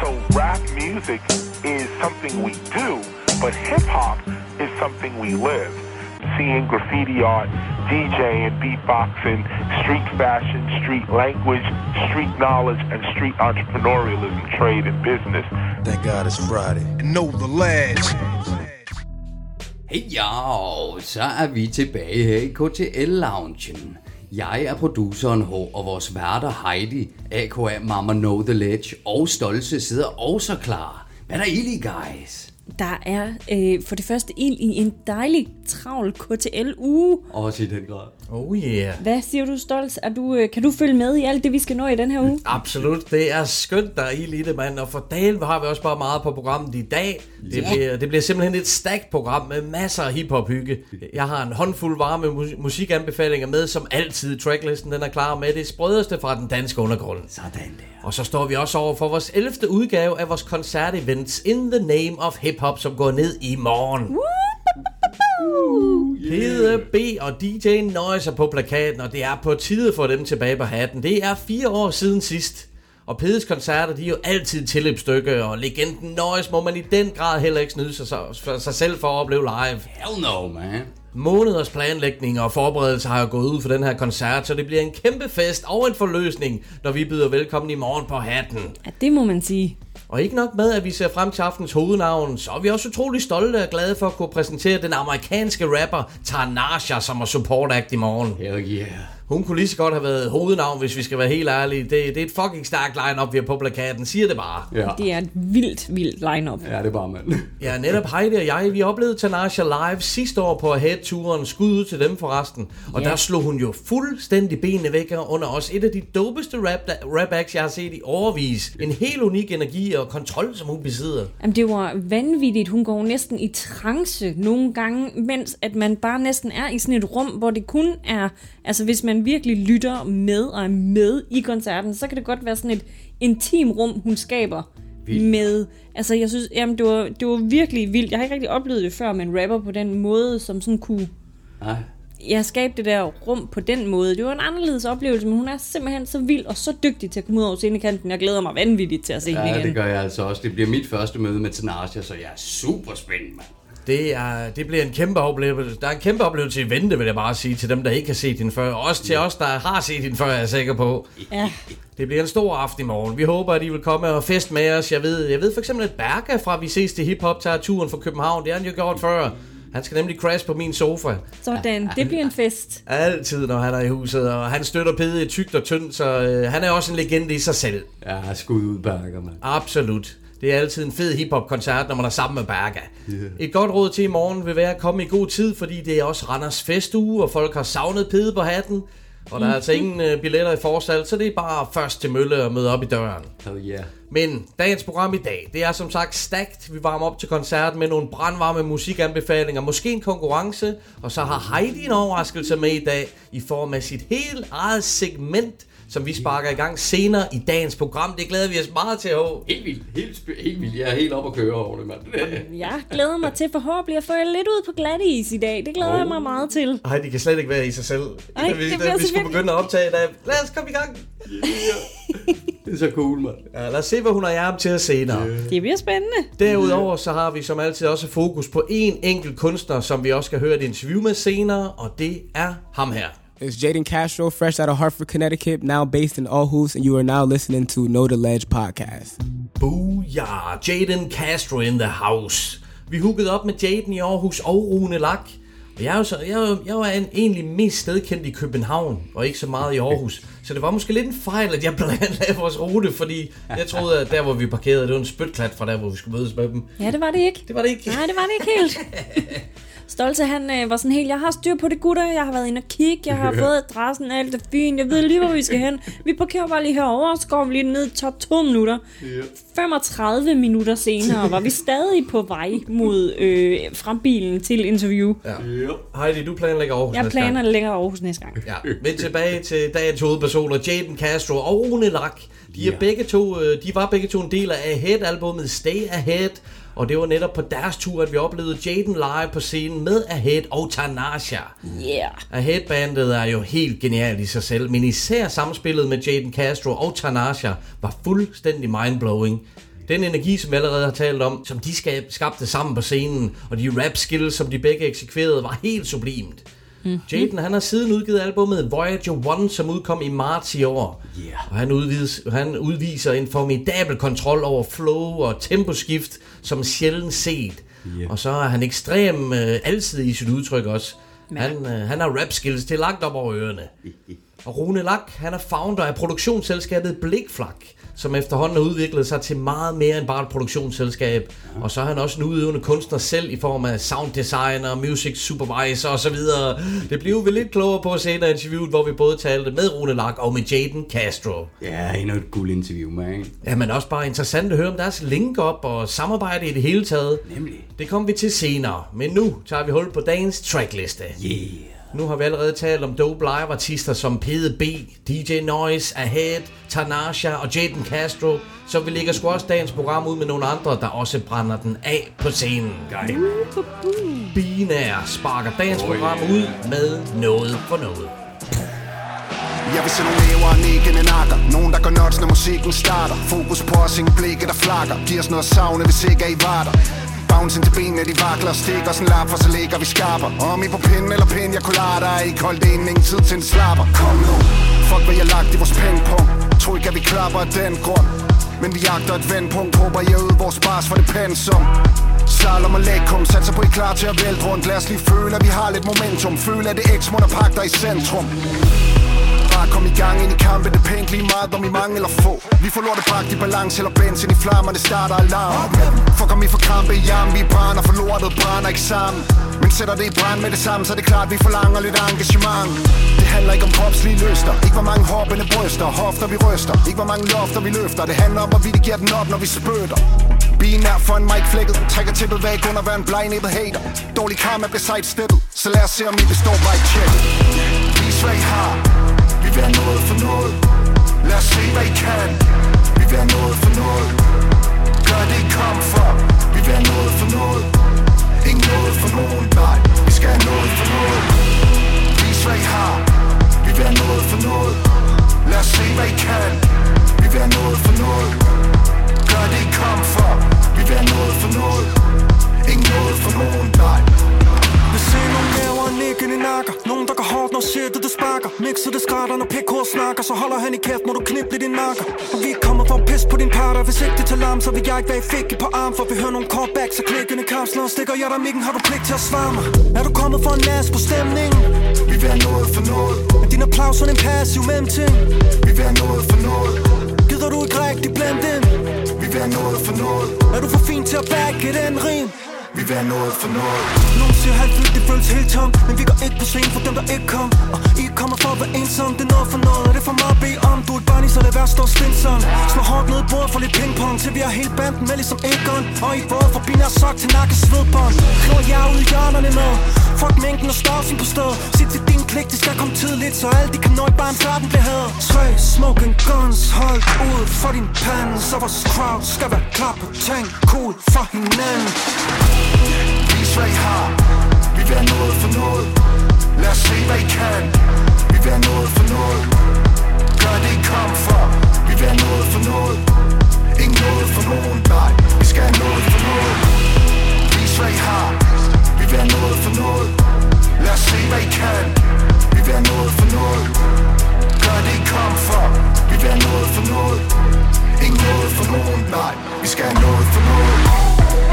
So rap music is something we do, but hip hop is something we live. Seeing graffiti art, DJing, beatboxing, street fashion, street language, street knowledge, and street entrepreneurialism, trade, and business. Thank God it's Friday. And know the lads. Hey ja, så er vi tilbage her i KTL-loungen. Jeg er produceren H, og vores værter Heidi, a.k.a. Mama Know The Ledge og Stolse sidder også klar. Hvad er der ild i, guys? Der er øh, for det første ild i en dejlig, travl KTL-uge. Også i den grad. Oh yeah. Hvad siger du, Stolz? Er du, øh, kan du følge med i alt det, vi skal nå i den her uge? Absolut, det er skønt, der er i det, mand. Og for dagen har vi også bare meget på programmet i dag. Det, bliver, det bliver simpelthen et stacked program med masser af hiphop hygge. Jeg har en håndfuld varme mus- musikanbefalinger med, som altid. Tracklisten den er klar med det sprødeste fra den danske undergrund. Sådan der. Og så står vi også over for vores 11. udgave af vores koncertevents In the Name of Hip Hop, som går ned i morgen. Hede B og DJ nøjer sig på plakaten, og det er på tide for dem tilbage på hatten. Det er fire år siden sidst. Og Pedes koncerter, de er jo altid tilløbsstykke, og legenden nøjes må man i den grad heller ikke snyde sig, sig, sig selv for at opleve live. Hell no, man. Måneders planlægning og forberedelse har jo gået ud for den her koncert, så det bliver en kæmpe fest og en forløsning, når vi byder velkommen i morgen på hatten. Ja, det må man sige. Og ikke nok med, at vi ser frem til aftens hovednavn, så er vi også utrolig stolte og glade for at kunne præsentere den amerikanske rapper Tarnasha, som er support act i morgen. Hell yeah. Hun kunne lige så godt have været hovednavn, hvis vi skal være helt ærlige. Det, det er et fucking stærkt line-up, vi har på plakaten. Siger det bare. Ja. Det er et vildt, vildt line-up. Ja, det er bare, mand. Ja, netop Heidi og jeg, vi oplevede Tanasha live sidste år på Ahead-turen. Skud ud til dem forresten. Og Ja. der slog hun jo fuldstændig benene væk under os. Et af de dopeste rap, rap acts, jeg har set i overvis. En helt unik energi og kontrol, som hun besidder. Jamen, det var vanvittigt. Hun går næsten i trance nogle gange, mens at man bare næsten er i sådan et rum, hvor det kun er... Altså, hvis man virkelig lytter med og er med i koncerten, så kan det godt være sådan et intim rum, hun skaber Vildt. med... Altså, jeg synes, jamen, det var, det var virkelig vildt. Jeg har ikke rigtig oplevet det før med en rapper på den måde, som sådan kunne... Nej. Jeg skabte det der rum på den måde. Det var en anderledes oplevelse, men hun er simpelthen så vild og så dygtig til at komme ud over scenekanten. Jeg glæder mig vanvittigt til at se hende Ja, igen. det gør jeg altså også. Det bliver mit første møde med Tanasha, så jeg er super spændt, mand. Det, er, det bliver en kæmpe oplevelse. Der er en kæmpe oplevelse i vente, vil jeg bare sige, til dem, der ikke har set hende før. Også til os, der har set hende før, er jeg sikker på. Ja. Det bliver en stor aften i morgen. Vi håber, at I vil komme og fest med os. Jeg ved, jeg ved for eksempel, at Berga fra Vi ses til hiphop tager turen fra København. Det har han jo gjort før. Han skal nemlig crash på min sofa. Sådan, det bliver en fest. Altid, når han er i huset. Og han støtter Pede i tygt og tyndt, så øh, han er også en legende i sig selv. Ja, skud ud, Berger, mand. Absolut. Det er altid en fed hiphop-koncert, når man er sammen med Berga. Yeah. Et godt råd til i morgen vil være at komme i god tid, fordi det er også Randers festuge, og folk har savnet Pede på hatten. Og der er altså ingen øh, billetter i forsalg, så det er bare først til mølle og møde op i døren. Hell yeah. Men dagens program i dag, det er som sagt stacked. Vi varmer op til koncerten med nogle brandvarme musikanbefalinger, måske en konkurrence, og så har Heidi en overraskelse med i dag i form af sit helt eget segment, som vi sparker i gang senere i dagens program. Det glæder vi os meget til at have. Helt vildt, helt, helt vildt. Jeg er helt op at køre over det, mand. Jeg glæder mig til forhåbentlig at få jer lidt ud på glat is i dag. Det glæder oh. jeg mig meget til. Heidi kan slet ikke være i sig selv. Ej, da vi, det da vi skulle begynde at optage i dag. Lad os komme i gang. det er så cool, mand. Ja, lad os se, hvad hun har hjerm til os senere. Det bliver spændende. Derudover så har vi som altid også fokus på en enkelt kunstner, som vi også skal høre et interview med senere, og det er ham her. It's Jaden Castro, fresh out of Hartford, Connecticut, now based in Aarhus, and you are now listening to Know the Ledge podcast. Booyah, Jaden Castro in the house. Vi hookede op med Jaden i Aarhus og Rune Lak. Og jeg er jo, så, jeg, jeg var en, egentlig mest stedkendt i København, og ikke så meget i Aarhus. Så det var måske lidt en fejl, at jeg planlagde vores rute, fordi jeg troede, at der, hvor vi parkerede, det var en spytklat fra der, hvor vi skulle mødes med dem. Ja, det var det ikke. Det var det ikke. Nej, det var det ikke helt. Stolte, han øh, var sådan helt, jeg har styr på det gutter, jeg har været inde og kigge, jeg har fået adressen, alt er fint, jeg ved lige, hvor vi skal hen. Vi parkerer bare lige herover og så går vi lige ned top to minutter. 35 minutter senere var vi stadig på vej mod øh, fra bilen til interview. Ja. Heidi, du planlægger Aarhus Jeg næste gang. planer længere Aarhus næste gang. Ja, vend tilbage til dagens hovedpersoner, Jaden Castro og Rune Lak. De, er Ja. begge to, øh, de var begge to en del af Ahead-albummet Stay Ahead, Og det var netop på deres tur, at vi oplevede Jaden live på scenen med Ahead og Tanasha. Yeah. Ahead-bandet er jo helt genialt i sig selv, men især samspillet med Jaden Castro og Tanasha var fuldstændig mindblowing. Den energi, som vi allerede har talt om, som de skab- skabte sammen på scenen, og de rap skills, som de begge eksekverede, var helt sublimt. Mm-hmm. Jaden han har siden udgivet albumet Voyager 1, som udkom i marts i år. Yeah. Og han, udviser, han udviser en formidabel kontrol over flow og temposkift, som sjældent set. Yeah. Og så er han ekstrem øh, altid i sit udtryk også. Han, øh, han har rap skills til langt op over ørerne. Og Rune Lak, han er founder af produktionsselskabet Blikflak, som efterhånden har udviklet sig til meget mere end bare et produktionsselskab. Og så er han også en udøvende kunstner selv i form af sounddesigner, music supervisor osv. Det blev vi lidt klogere på senere i interviewet, hvor vi både talte med Rune Lak og med Jaden Castro. Ja, endnu et guld interview, man. Ja, men også bare interessant at høre om deres link op og samarbejde i det hele taget. Nemlig. Det kommer vi til senere, men nu tager vi hul på dagens trackliste. Yeah. Nu har vi allerede talt om dope live-artister som Pede B, DJ Noise, Ahead, Tanasha og Jaden Castro, så vi lægger sgu også dagens program ud med nogle andre, der også brænder den af på scenen. Binær sparker dagens program ud med noget for noget. Jeg vil se nogle næver og nikkende nakker. Nogen der går nuts når musikken starter. Fokus på os, ingen blikke der flakker. Giv os noget savne hvis ikke er I var der Bounce ind til benene, de vakler stikker. Sådan lap, for så ligger vi skarper. Om I på pinden eller pind, jeg kolater er ikke holdt ind, ingen tid til en slapper. Kom nu, fuck hvad jeg lagt i vores pengepunkt Tror ikke at vi klapper af den grund. Men vi jagter et vendpunkt, håber jeg ud vores bars for det pensum. Slalom og lægkum, satser på I klar til at vælte rundt. Lad os lige føle at vi har lidt momentum. Føle at det er X-mod og pakker i centrum. Bare kom i gang ind i kampen, det er pænt lige meget, om I mange eller få. Vi får lortet bragt i balance eller benzin i flammer, det starter alarm. Fuck om I får krampe i jam vi brænder for lortet, brænder ikke sammen Men sætter det i brand med det samme, så er det klart, vi forlanger lidt engagement. Det handler ikke om kropslige lyster, ikke hvor mange hoppende bryster, hofter vi ryster. Ikke hvor mange lofter vi løfter, det handler om, hvorvidt det giver den op, når vi spytter. Er for en mic flækket. Trækker tippet væk under hver en blegnippet hater. Dårlig karma bliver sidesteppet Så lad os se om I består right check Vis hvad I har vil have noget for noget. Lad os se hvad I kan. Vi vil have noget for noget. Gør det I kom for. Vi vil have noget for noget. Ingen noget for nogen. Nej, vi skal have noget for noget. Vis hvad I har. Vi vil have noget for noget. Lad os se hvad I kan. Vi vil have noget for noget. Gør det I kom for. Vi vil have noget for noget. Ingen noget for nogen, nej. Vi ser nikkende nakker Nogen der går hårdt når shitet det sparker Mixer det skrætter når PK snakker Så holder han i kæft må du kniple din nakker Og vi kommer for pisse på din parter Hvis ikke det tager larm så vil jeg ikke være i fikke på arm. For vi hører nogle callbacks og klikkende kapsler Stikker jeg dig mikken har du pligt til at svare mig Er du kommet for en nas på stemningen? Vi vil have noget for noget Er din applaus sådan en passiv mellemting? Vi vil have noget for noget Gider du ikke rigtig blende ind? Vi vil have noget for noget Er du for fin til at backe den rim? Vi vil have noget for noget. Nogle siger halvfyldt, det føles helt tom Men vi går ikke på scenen for dem, der ikke kom. Og I kommer for at være ensom Det er noget for noget, er det for meget at bede om. Du er et barn i, så lad være stå stinsom Slå hårdt ned i bordet for lidt pingpong Til vi har hele banden med ligesom Egon. Og I både fra binær sok til nakke svedbånd Klår jer ud i hjørnerne med Fuck mængden og størrelsen på sted Sig til din klik, det skal komme tidligt Så alle de kan nå i barn før den bliver hadet Tre smoking guns, hold ud for din pande. Så vores crowd skal være klar på ting Cool for hinanden. Vis hvad I har Vi vil have noget for noget Lad os se hvad I kan Vi vil have noget for noget Gør det I kom for Vi vil have noget for noget Ingen noget for nogen, nej Vi skal have noget for noget Vis hvad I har Vi vil have noget for noget Lad os se hvad I kan Vi vil have noget for noget Gør det I kom for Vi vil have noget for noget Ingen noget for nogen, nej Vi skal have noget for noget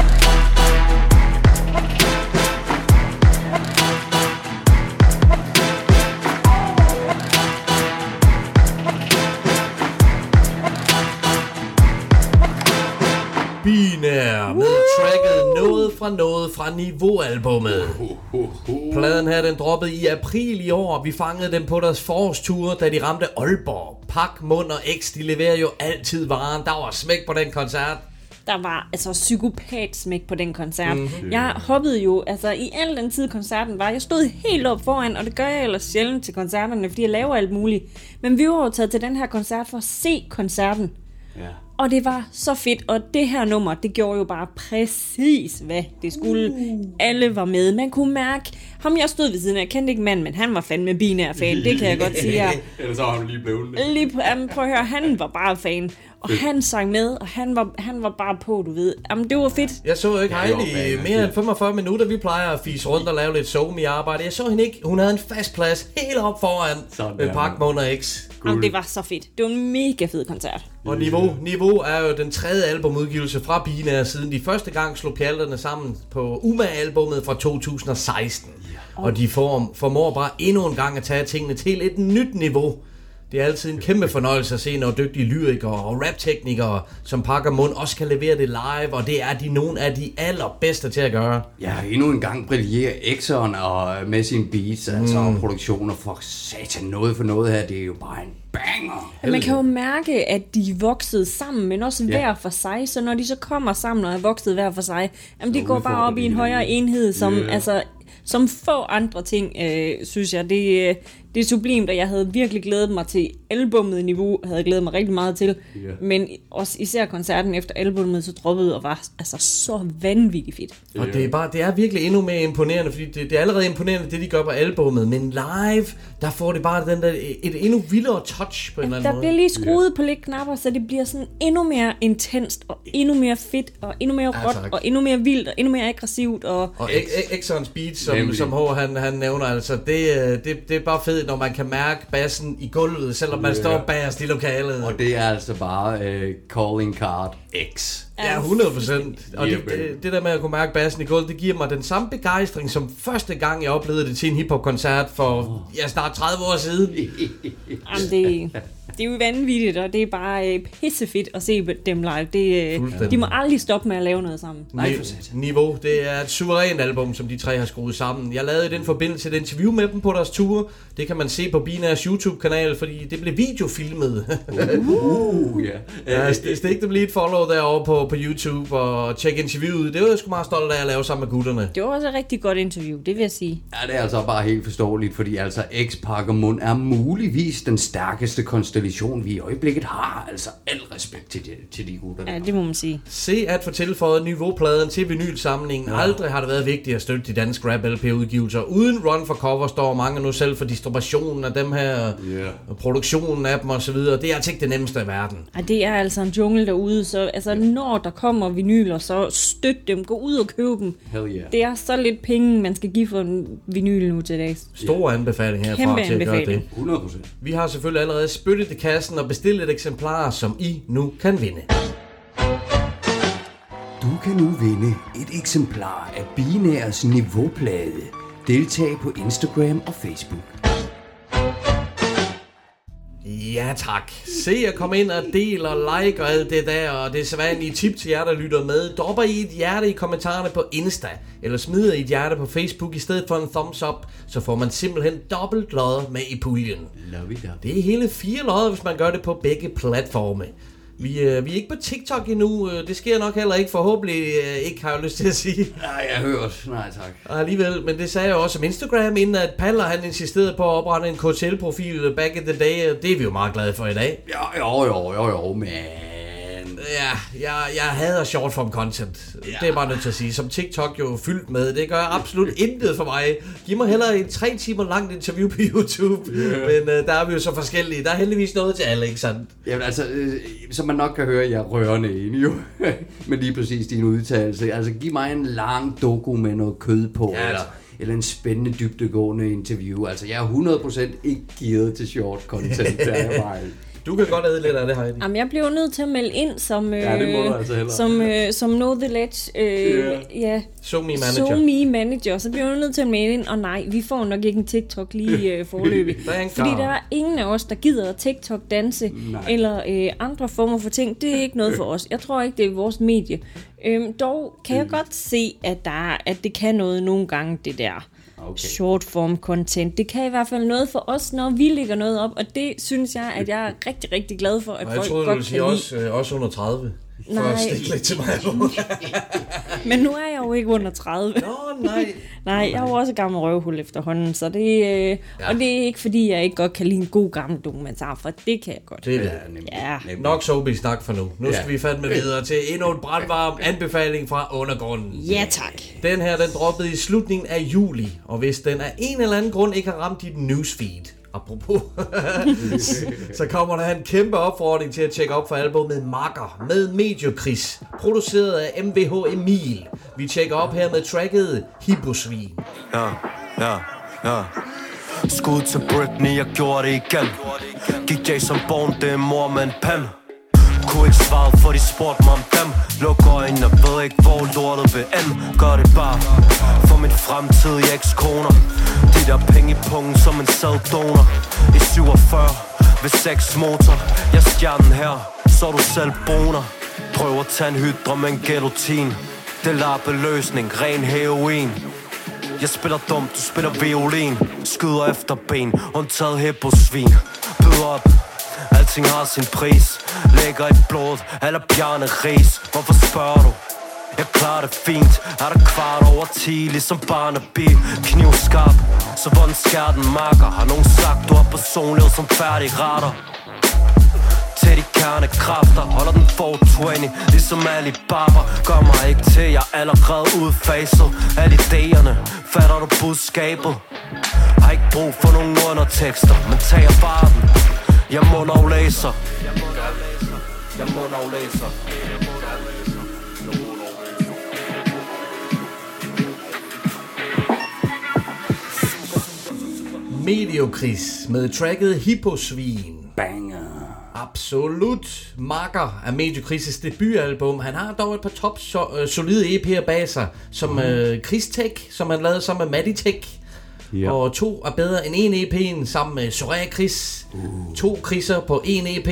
Binær med tracket Noget fra noget fra Niveau-albummet. Pladen her, den droppede i april i år, og vi fangede dem på deres forårsture, da de ramte Aalborg. Pak, Mund og X, de leverer jo altid varen. Der var smæk på den koncert. Der var altså psykopat-smæk på den koncert. Mm-hmm. Jeg hoppede jo, altså i al den tid koncerten var, jeg stod helt op foran, og det gør jeg ellers sjældent til koncerterne, fordi jeg laver alt muligt. Men vi var jo taget til den her koncert for at se koncerten. Ja. Og det var så fedt, og det her nummer, det gjorde jo bare præcis, hvad det skulle. Alle var med. Man kunne mærke, ham jeg stod ved siden af, jeg kendte ikke mand, men han var fandme binær fan, det kan jeg godt sige jer. Ellers så har han lige blevet det. Lige på, jamen, prøv at høre, han var bare fan. Og han sang med, og han var, han var bare på, du ved. Jamen, det var fedt. Jeg så ikke Heidi i mere end 45 minutter. Vi plejer at fise rundt og lave lidt somi arbejde. Jeg så hende ikke. Hun havde en fast plads helt op foran Sådan med der, Parkmåner X. Jamen, det var så fedt. Det var en mega fed koncert. Og niveau, niveau er jo den tredje albumudgivelse fra Bina, siden de første gang slog pjalterne sammen på Uma-albummet fra 2016. Og de får, formår bare endnu en gang at tage tingene til et nyt niveau. Det er altid en kæmpe fornøjelse at se, når dygtige lyrikere og rapteknikere, som pakker mund, også kan levere det live, og det er de nogle af de allerbedste til at gøre. Ja, endnu en gang brillerer Exxon og med sine beats, altså og produktioner for satan noget for noget her, det er jo bare en banger. Man kan jo mærke, at de voksede sammen, men også Ja. hver for sig. Så når de så kommer sammen og er vokset hver for sig, jamen det Så går bare op de i en højere enhed, som, Ja. altså, som få andre ting, øh, synes jeg. Det, øh, det er sublimt, og jeg havde virkelig glædet mig til albummet niveau, havde jeg glædet mig rigtig meget til. Ja. Men også især koncerten efter albummet så droppede, og var altså så vanvittigt fedt. Og det er, bare, det er virkelig endnu mere imponerende, fordi det, det er allerede imponerende, det de gør på albummet, men live, der får det bare den der, et endnu vildere touch på en eller anden Der måde. bliver lige skruet på lidt knapper, så det bliver sådan endnu mere intenst, og endnu mere fedt, og endnu mere Ja, råt, tak. og endnu mere vildt, og endnu mere aggressivt, og Og Exxons beat, som, Nemlig. som H, han, han nævner, altså, det, øh, det, det er bare fedt, når man kan mærke bassen i gulvet, selvom man Ja. står bagerst i lokalet. Og det er altså bare uh, calling card X. Ja, 100 procent. Og det, det, det der med at kunne mærke bassen i gulvet, det giver mig den samme begejstring, som første gang jeg oplevede det til en hiphop-koncert for ja, snart 30 år siden. Jamen, det, det er jo vanvittigt, og det er bare øh, pissefedt at se dem live. Det, øh, de må aldrig stoppe med at lave noget sammen. Nej, for. Niveau. Det er et suverænt album, som de tre har skruet sammen. Jeg lavede i den forbindelse et interview med dem på deres tur. Det kan man se på Binærs YouTube-kanal, fordi det blev videofilmet. Uh, ja. ja, st- stik dem lige et follow derovre på, på YouTube og tjek interviewet. Det var jeg sgu meget stolt af at lave sammen med gutterne. Det var også et rigtig godt interview, det vil jeg sige. Ja, det er altså bare helt forståeligt, fordi altså X Parker Mund er muligvis den stærkeste konstellation, vi i øjeblikket har. Altså al respekt til de, til de gutter. der. Ja, det må man sige. Se at få tilføjet niveaupladen til vinylsamlingen. Ja. Aldrig har det været vigtigt at støtte de danske rap LP udgivelser. Uden Run for Cover står mange nu selv for distributionen af dem her, Ja. og produktionen af dem osv. Det er altså ikke det nemmeste i verden. Ej, det er altså en jungle derude, så altså, når der kommer vinyler, så støt dem, gå ud og køb dem. Hell yeah. Det er så lidt penge, man skal give for en vinyl nu til dags. Stor anbefaling herfra Kæmpe til at gøre det. anbefaling. 100 procent. Vi har selvfølgelig allerede spyttet i kassen og bestilt et eksemplar, som I nu kan vinde. Du kan nu vinde et eksemplar af Binærs niveauplade. Deltag på Instagram og Facebook. Ja tak. Se at komme ind og del og like og alt det der, og det er sædvanlige tip til jer, der lytter med. Dropper I et hjerte i kommentarerne på Insta, eller smider I et hjerte på Facebook i stedet for en thumbs up, så får man simpelthen dobbelt lodder med i puljen. Love it up. Det er hele fire lodder, hvis man gør det på begge platforme. Vi, øh, vi er ikke på TikTok endnu, øh, det sker nok heller ikke, forhåbentlig øh, ikke har jeg lyst til at sige. Nej, jeg har hørt. Nej, tak. Og alligevel, men det sagde jeg også om Instagram, inden at Paller han insisterede på at oprette en KTL-profil back in the day, det er vi jo meget glade for i dag. Jo, jo, jo, jo, jo, men... Ja, jeg, jeg hader short form content. Ja. Det er bare nødt til at sige. Som TikTok jo er fyldt med. Det gør absolut intet for mig. Giv mig hellere et tre timer langt interview på YouTube. Yeah. Men uh, der er vi jo så forskellige. Der er heldigvis noget til alle, ikke sandt? Jamen altså, øh, som man nok kan høre, jeg er rørende enig jo. med lige præcis din udtalelse. Altså, giv mig en lang doku med noget kød på, Ja, eller, tak. eller en spændende, dybdegående interview. Altså, jeg er 100% ikke gearet til short content. Det er. Du kan godt æde lidt af det, Heidi. Jamen, jeg blev nødt til at melde ind som, øh, Ja, det må du altså hellere. som, øh, som Know The Ledge. Øh, Ja. ja. So me manager. So me manager. Så bliver jeg nødt til at melde ind, og nej, vi får nok ikke en TikTok lige øh, forløbig. Thank Fordi God. der er ingen af os, der gider at TikTok danse, Nej. eller øh, andre former for ting. Det er ikke noget for os. Jeg tror ikke, det er vores medie. Øhm, dog kan jeg godt se, at, der, er- at det kan noget nogle gange, det der Okay. short form content. Det kan i hvert fald noget for os, når vi lægger noget op, og det synes jeg, at jeg er rigtig, rigtig glad for, at Og jeg folk troede, du godt ville kan sige lide. også, øh, også under 30. For at Nej. stikke lidt til mig. Men nu er jeg jo ikke under 30. Nå, nej. Nej, jeg er jo også gammel røvhul efterhånden, så det, øh, ja. og det er ikke fordi, jeg ikke godt kan lide en god gammel dokumentar, for det kan jeg godt. Det er nemlig. Ja. Nemlig. Nok sobi snak for nu. Nu skal Ja. vi fandme videre til endnu en brandvarm anbefaling fra undergrunden. Ja, tak. Den her, den droppede i slutningen af juli, og hvis den af en eller anden grund ikke har ramt dit newsfeed, apropos, så kommer der en kæmpe opfordring til at tjekke op for albumet Makker med Mediokris, produceret af MVH Emil. Vi tjekker op her med tracket Hipposvin. Ja, ja, ja. Skud til Britney, jeg gjorde det igen Gik Jason Bourne, det er mor med en pen kunne ikke svare, for de spurgte mig om dem Luk øjnene, ved ikke hvor lortet vil ende Gør det bare. For min fremtidige ekskoner De der penge i pungen som en sæddonor. I 47 ved 6 motor. Jeg stjernen her, så du selv boner. Prøv at tage en hydre med en gelotin Det lappe løsning, ren heroin. Jeg spiller dumt, du spiller violin. Skyder efter ben, undtaget her på svin Byd op, alting har sin pris. Lægger i blod eller bjerne ris. Hvorfor spørger du? Jeg klarer det fint. Er der kvart over 10, ligesom Barnaby? Knivskarp, så hvordan skær den makker? Har nogen sagt, du har personlighed som færdig retter? Til de kernekræfter Holder den 420, ligesom Alibaba Gør mig ikke til, jeg er allerede udfaset Alle idéerne, fatter du budskabet? Har ikke brug for nogen undertekster Men tager bare den. Jeg må nok læser Jeg må nok læser Mediokris med tracket Hipposvin. Banger. Absolut. Makker er Mediokris' debutalbum. Han har dog et par top so, øh, solide EP'er bag sig, som øh, Chris Tech, som han lavede sammen med Matty Tech. Ja. Og to er bedre end en EP'en sammen med Soraya Chris. To kriser på en EP.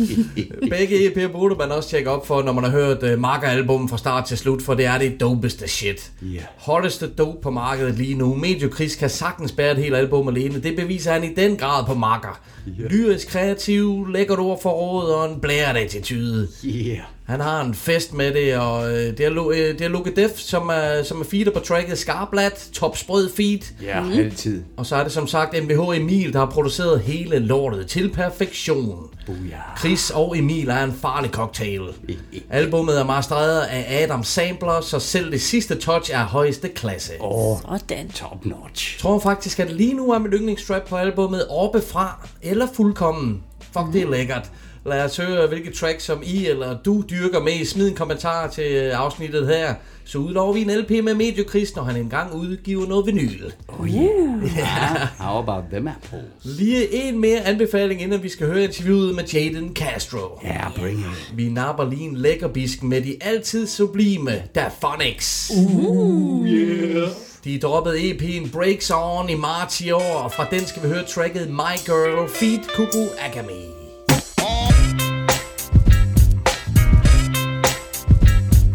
Begge EP'er burde man også tjekke op for, når man har hørt uh, Marker-album fra start til slut, for det er det dopeste shit. Ja. Hotteste dope på markedet lige nu. Medio Chris kan sagtens bære et helt album alene. Det beviser han i den grad på Marker. Lyrisk kreativ, lækkert ord for råd og en blæret attitude. Yeah. Han har en fest med det, og øh, det er, øh, det er Luke Def, som er, som er feeder på tracket Skarblat, top sprød feed. Ja, mm. altid. Og så er det som sagt MBH Emil, der har produceret hele lortet til perfektion. Booyah. Chris og Emil er en farlig cocktail. Albummet er masteret af Adam Sampler, så selv det sidste touch er højeste klasse. Åh, Sådan. top notch. Jeg tror faktisk, at lige nu er mit yndlingstrap på albummet oppe fra eller fuldkommen. Fuck, det er lækkert. Lad os høre, hvilke tracks som I eller du dyrker med. Smid en kommentar til øh, afsnittet her. Så udlover vi en LP med Mediokris, når han engang udgiver noget vinyl. Oh yeah. How about them apples? Lige en mere anbefaling, inden vi skal høre interviewet med Jaden Castro. Yeah, bring it. Vi napper lige en lækkerbisk med de altid sublime Daphonics. Uh, yeah. De droppede EP'en Breaks On i marts i år, og fra den skal vi høre tracket My Girl Feed Kuku Agami.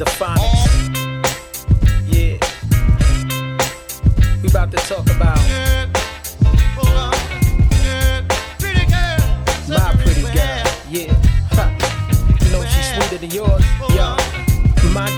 The phonics. Yeah. We about to talk about my pretty girl. Yeah. Huh. You know she's sweeter than yours.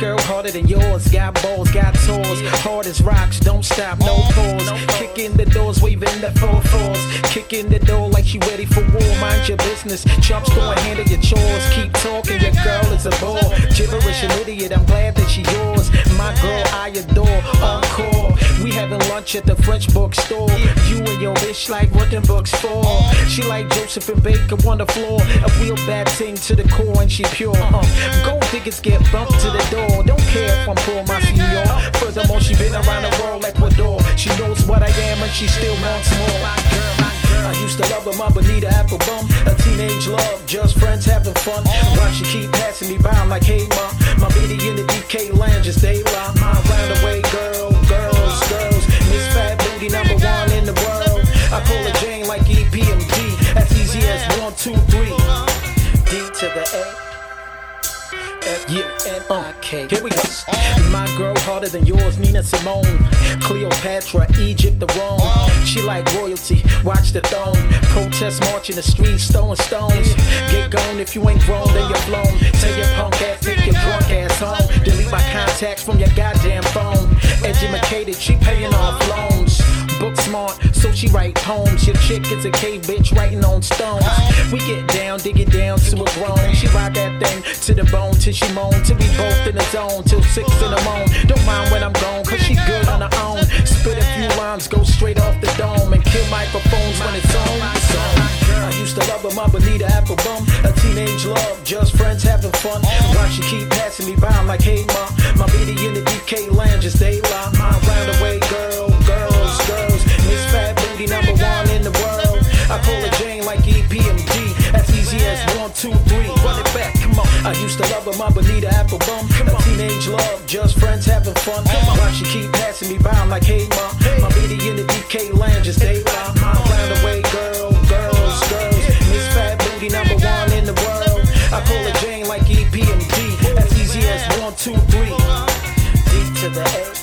Girl harder than yours, got balls, got tours, hard as rocks, don't stop, no pause. Kick in the doors, waving the four fours. Kick in the door like she ready for war. Mind your business, chumps going handle your chores. Keep talking, your girl is a bore. Gibberish, an idiot, I'm glad that she yours. My girl, I adore, encore. We having lunch at the French bookstore. You and your bitch like what them books for. She like Joseph and Baker on the floor. A real bad thing to the core, and she pure. Uh, gold diggers get bumped to the door. Don't care if I'm poor, my senor. Furthermore, she been around the world like Ecuador. She knows what I am, and she still wants more. My girl, my girl. I used to love her, my Bonita Applebum. A teenage love, just friends having fun. Why she keep passing me by I'm like, hey, ma. My baby in the DK lounge is day rock. My roundaway girl, girls, girls. Miss Fat Booty, number one in the world. I pull a Jane like EPMD. As easy as one, two, three. D to the A. F-U-N-I-K. Uh, uh, here we go. My girl harder than yours, Nina Simone. Cleopatra, Egypt, the Rome. She like royalty, watch the throne. Protest march in the streets, throwing stones. Get gone if you ain't grown, then you're blown. Tell your punk ass, take your drunk ass home. Delete my contacts from your goddamn phone. Educated, she paying off loans. Book smart, so she write poems. Your chick is a cave bitch writing on stones. We get down, dig it down to a groan. She ride that thing to the bone till she moan. Till we both in the zone till six in the morning. Don't mind when I'm gone, cause she good on her own. Spit a few rhymes, go straight off the dome. And kill microphones when it's on. It's on. I used to love her, my Bonita apple bum. A teenage love, just friends having fun. Why she keep passing me by? I'm like, hey ma, my baby in the DK lounge is daylight. My round away girl, Booty number one in the world. I call her Jane like EPMD. As easy as one, two, three. Run it back, come on. I used to love her, my Bonita apple bum. A teenage love, just friends having fun. Why she keep passing me by? I'm like, hey ma, my baby in the DK lounge is daylight. My round away girl, girls, girls. Miss Fat Booty number one in the world. I call her Jane like EPMD. As easy as one, two, three. D to the A.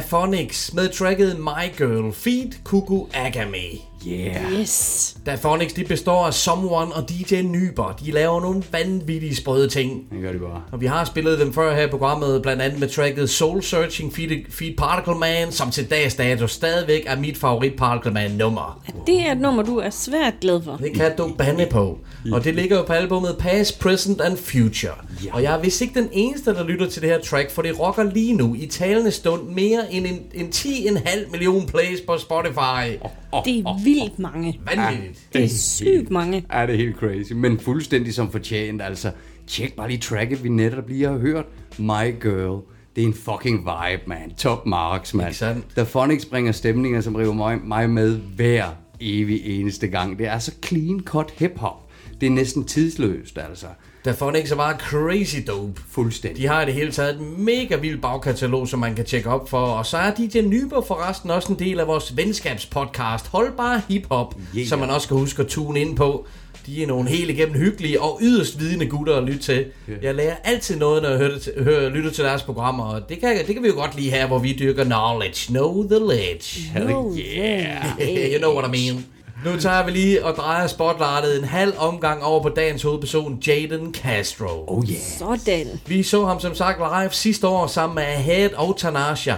Daphonics med tracket My Girl Feed Kuku Agame. Yeah. Yes. Daphonics de består af Someone og DJ Nyber. De laver nogle vanvittige sprøde ting. Det gør de bare. Og vi har spillet dem før her i programmet, blandt andet med tracket Soul Searching Feed, Feed Particle Man, som til dags dato stadigvæk er mit favorit Particle Man nummer. Det er et nummer, du er svært glad for. Det kan du bande på. Og det ligger jo på albumet Past, Present and Future. Ja. Og jeg er vist ikke den eneste, der lytter til det her track, for det rocker lige nu i talende stund mere end, en, en 10,5 million plays på Spotify. Det er vildt mange. Vanvittigt. Det er sygt mange. Ja, det er helt crazy, men fuldstændig som fortjent. Altså, tjek bare lige tracket, vi netop lige har hørt. My Girl. Det er en fucking vibe, man. Top marks, man. The Phonics bringer stemninger, som river mig, mig med hver evig eneste gang. Det er så clean cut hip-hop. Det er næsten tidsløst, altså. Daphonics er bare crazy dope. Fuldstændig. De har i det hele taget et mega vildt bagkatalog, som man kan tjekke op for. Og så er DJ Nyber forresten også en del af vores venskabspodcast. Hold bare hiphop, Yeah. yeah. som man også skal huske at tune ind på. De er nogle helt igennem hyggelige og yderst vidende gutter at lytte til. Yeah. Jeg lærer altid noget, når jeg hører, til, hører, lytter til deres programmer, og det kan, det kan vi jo godt lide her, hvor vi dyrker knowledge. Know the ledge. Hell Oh, yeah. you know what I mean. Nu tager vi lige og drejer spotlightet en halv omgang over på dagens hovedperson, Jaden Castro. Oh yeah. Sådan. Vi så ham som sagt live sidste år sammen med Ahead og Tanasha.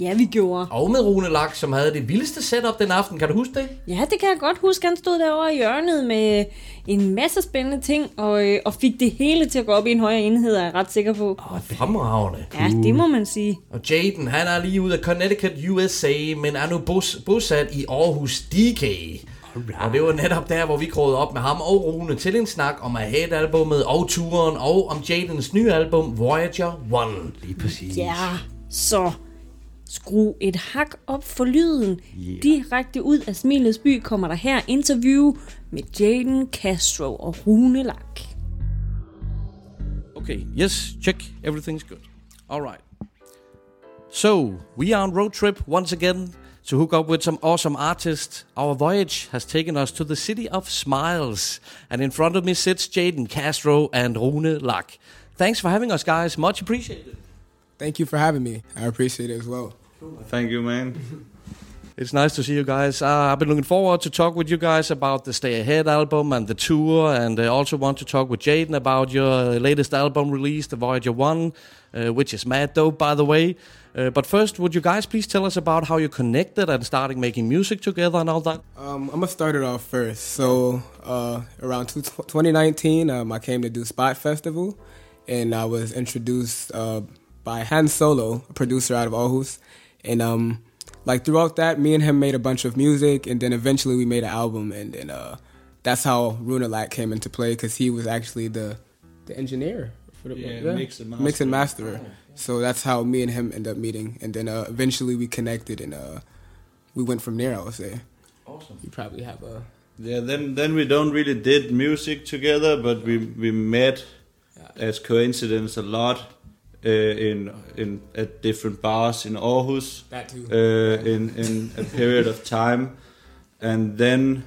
Ja, vi gjorde. Og med Rune Lak, som havde det vildeste setup den aften. Kan du huske det? Ja, det kan jeg godt huske. Han stod derovre i hjørnet med en masse spændende ting, og, øh, og fik det hele til at gå op i en højere enhed, er jeg ret sikker på. Fremragende. Ja, det må man sige. Og Jaden, han er lige ude af Connecticut, USA, men er nu bos, bosat i Aarhus, DK. Og det var netop der, hvor vi krogede op med ham og Rune til en snak om Ahead-albummet og turen, og om Jadens nye album, Voyager 1. Lige præcis. Ja, så skru et hak op for lyden. Yeah. Direkte ud af Smilets by kommer der her interview med Jaden Castro og Rune Lak. Okay, yes, check. Everything's good. All right. So, we are on road trip once again to hook up with some awesome artists. Our voyage has taken us to the city of Smiles. And in front of me sits Jaden Castro and Rune Lack. Thanks for having us, guys. Much appreciated. Thank you for having me. I appreciate it as well. Thank you, man. It's nice to see you guys. Uh, I've been looking forward to talk with you guys about the Stay Ahead album and the tour, and I also want to talk with Jaden about your latest album release, The Voyager 1, uh, which is mad dope, by the way. Uh, but first, would you guys please tell us about how you connected and starting making music together and all that? Um, I'm gonna start it off first. So uh, around two, 2019, um, I came to do Spot Festival, and I was introduced uh, by Han Solo, a producer out of Aarhus, and um, like throughout that, me and him made a bunch of music, and then eventually we made an album, and then uh, that's how Runalak came into play because he was actually the the engineer for the Yeah, mix and mix and master. masterer. So that's how me and him end up meeting, and then uh, eventually we connected, and uh, we went from there. I would say. Awesome. You probably have a Yeah, then then we don't really did music together, but we we met as coincidence a lot uh, in in at different bars in Aarhus. That too. Uh, in in a period of time, and then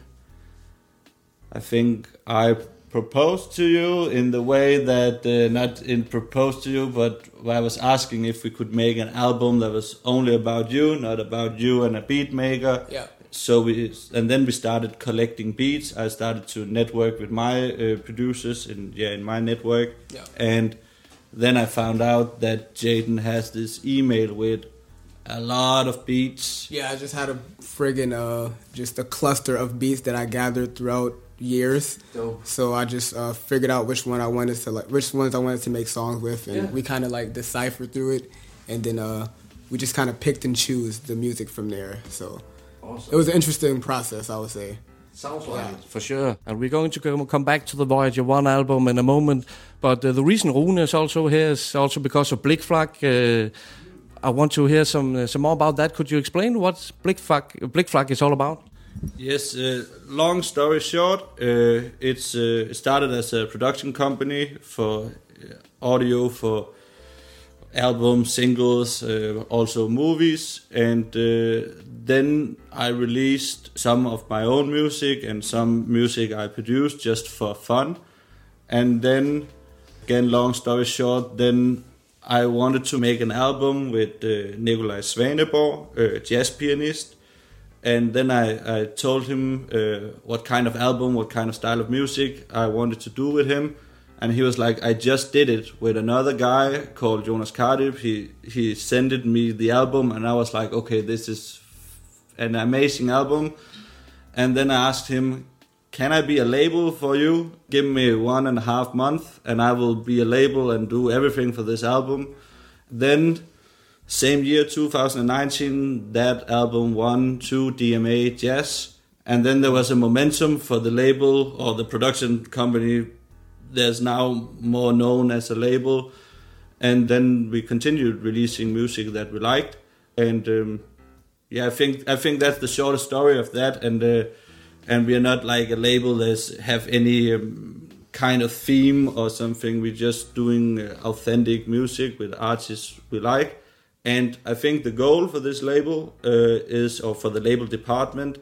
I think I proposed to you in the way that uh, not in proposed to you, but I was asking if we could make an album that was only about you, not about you and a beat maker. Yeah. So we and then we started collecting beats. I started to network with my uh, producers in yeah in my network, Yeah. and then I found out that Jaden has this email with a lot of beats. Yeah, I just had a friggin' uh, just a cluster of beats that I gathered throughout years. Dope. So I just uh, figured out which one I wanted to like, which ones I wanted to make songs with, and Yeah. we kind of like deciphered through it, and then uh, we just kind of picked and choose the music from there. So Awesome. it was an interesting process, I would say. Sounds like it. For sure. And we're going to come back to the Voyager 1 album in a moment. But uh, the reason Rune is also here is also because of Blickflag. Uh, I want to hear some uh, some more about that. Could you explain what Blickflag, Blickflag is all about? Yes, uh, long story short, uh, it's uh, it started as a production company for uh, audio for albums, singles, uh, also movies, and uh, then I released some of my own music and some music I produced just for fun, and then again, long story short, then I wanted to make an album with Nikolaj Svaneborg, a jazz pianist and then I, I told him uh, what kind of album, what kind of style of music I wanted to do with him, and he was like, "I just did it with another guy called Jonas Cardiff. He he sent me the album, and I was like, okay, this is an amazing album." And then I asked him, "Can I be a label for you? Give me one and a half month, and I will be a label and do everything for this album." Then same year 2019 that album won two dma jazz. And then there was a momentum for the label or the production company. There's now more known as a label. And then we continued releasing music that we liked. And um, yeah i think i think that's the shortest story of that. And uh, and we are not like a label that have any um, kind of theme or something. We're just doing authentic music with artists we like and I think the goal for this label uh, is, or for the label department,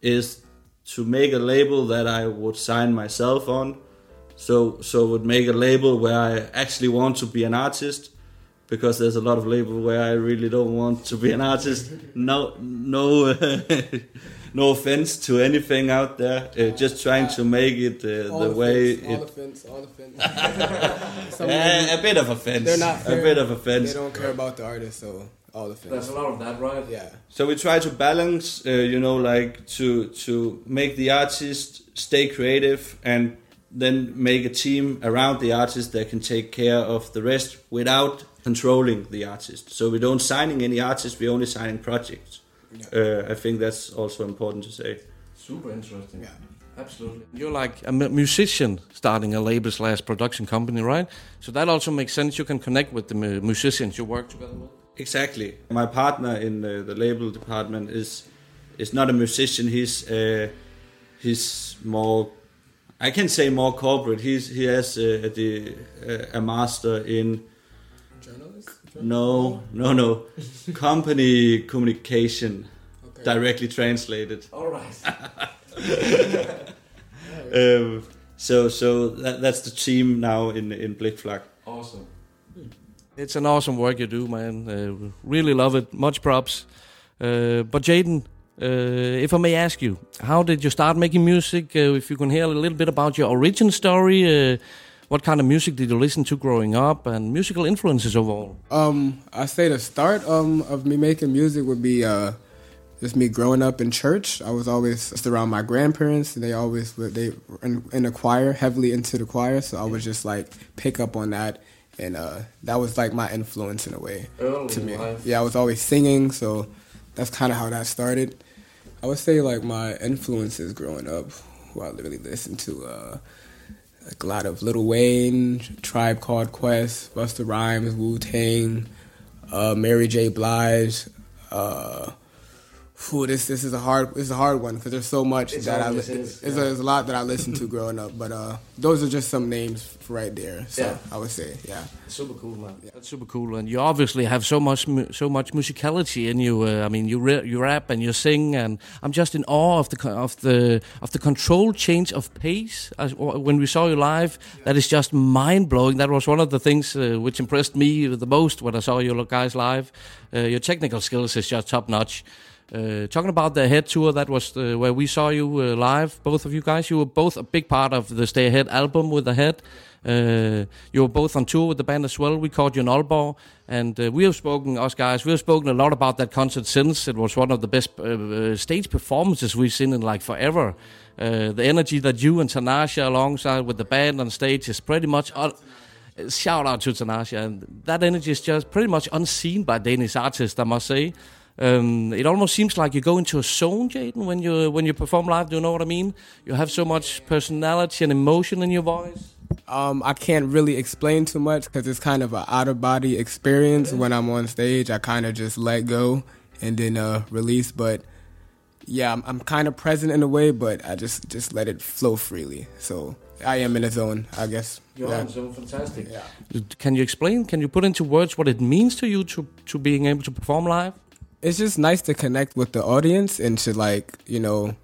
is to make a label that I would sign myself on. So, so would make a label where I actually want to be an artist, because there's a lot of label where I really don't want to be an artist. No, no, no offense to anything out there. Uh, just trying to make it uh, All the way offense, all offense, all offense. Some Eh, a bit of offense. They're not A fair. bit of offense. They don't care about the artist, so all offense. There's a lot of that, right? Yeah. So we try to balance, uh, you know, like to to make the artist stay creative and then make a team around the artist that can take care of the rest without controlling the artist. So we don't signing any artists; we only signing projects. Uh, I think that's also important to say. Super interesting. Yeah. Absolutely. You're like a musician starting a label slash production company, right? So that also makes sense. You can connect with the musicians you work together with. Exactly. My partner in uh, the label department is is not a musician. He's uh, he's more. I can say more corporate. He's he has uh, the uh, a master in. No, no, no. Company communication, directly translated. All right. Um, so so that, that's the team now in in Blickflag. awesome. It's an awesome work you do, man. Uh, really love it. Much props. Uh, but Jaden, uh, if I may ask you, how did you start making music? Uh, if you can hear a little bit about your origin story, uh, what kind of music did you listen to growing up, and musical influences overall? Um, I say the start um of me making music would be uh just me growing up in church. I was always just around my grandparents. And they always were they were in, in a choir, heavily into the choir. So I would just like pick up on that, and uh that was like my influence in a way Early to me. life. Yeah, I was always singing, so that's kind of how that started. I would say like my influences growing up, who I literally listened to. uh like a lot of Lil Wayne, Tribe Called Quest, Busta Rhymes, Wu Tang, uh, Mary J. Blige, uh, Phew, this this is a hard this is a hard one because there's so much It's that I always li- is, there's, yeah. a, there's a lot that I listened to growing up, but uh, those are just some names right there. So Yeah. I would say, yeah. Super cool, man. That's super cool, and you obviously have so much, so much musicality in you. Uh, I mean, you ra- you rap and you sing, and I'm just in awe of the co- of the of the controlled change of pace. As, when we saw you live, that is just mind blowing. That was one of the things uh, which impressed me the most when I saw you guys live. Uh, your technical skills is just top notch. Uh, talking about the Head tour, that was the, where we saw you uh, live. Both of you guys, you were both a big part of the Stay Ahead album with the Head. Uh, you were both on tour with the band as well. We called you in Aalborg, and uh, we have spoken, us guys, we have spoken a lot about that concert since. It was one of the best uh, uh, stage performances we've seen in like forever. Uh, the energy that you and Tanasha alongside with the band on stage is pretty much. Shout out to Tanasha, and that energy is just pretty much unseen by Danish artists, I must say. Um, it almost seems like you go into a zone, Jaden, when you when you perform live. Do you know what I mean? You have so much personality and emotion in your voice. Um, I can't really explain too much because it's kind of an out of body experience. When I'm on stage, I kind of just let go and then uh, release. But yeah, I'm, I'm kind of present in a way, but I just just let it flow freely. So I am in a zone, I guess. You're Yeah. in a zone, fantastic. Yeah. Can you explain? Can you put into words what it means to you to to being able to perform live? It's just nice to connect with the audience and to like you know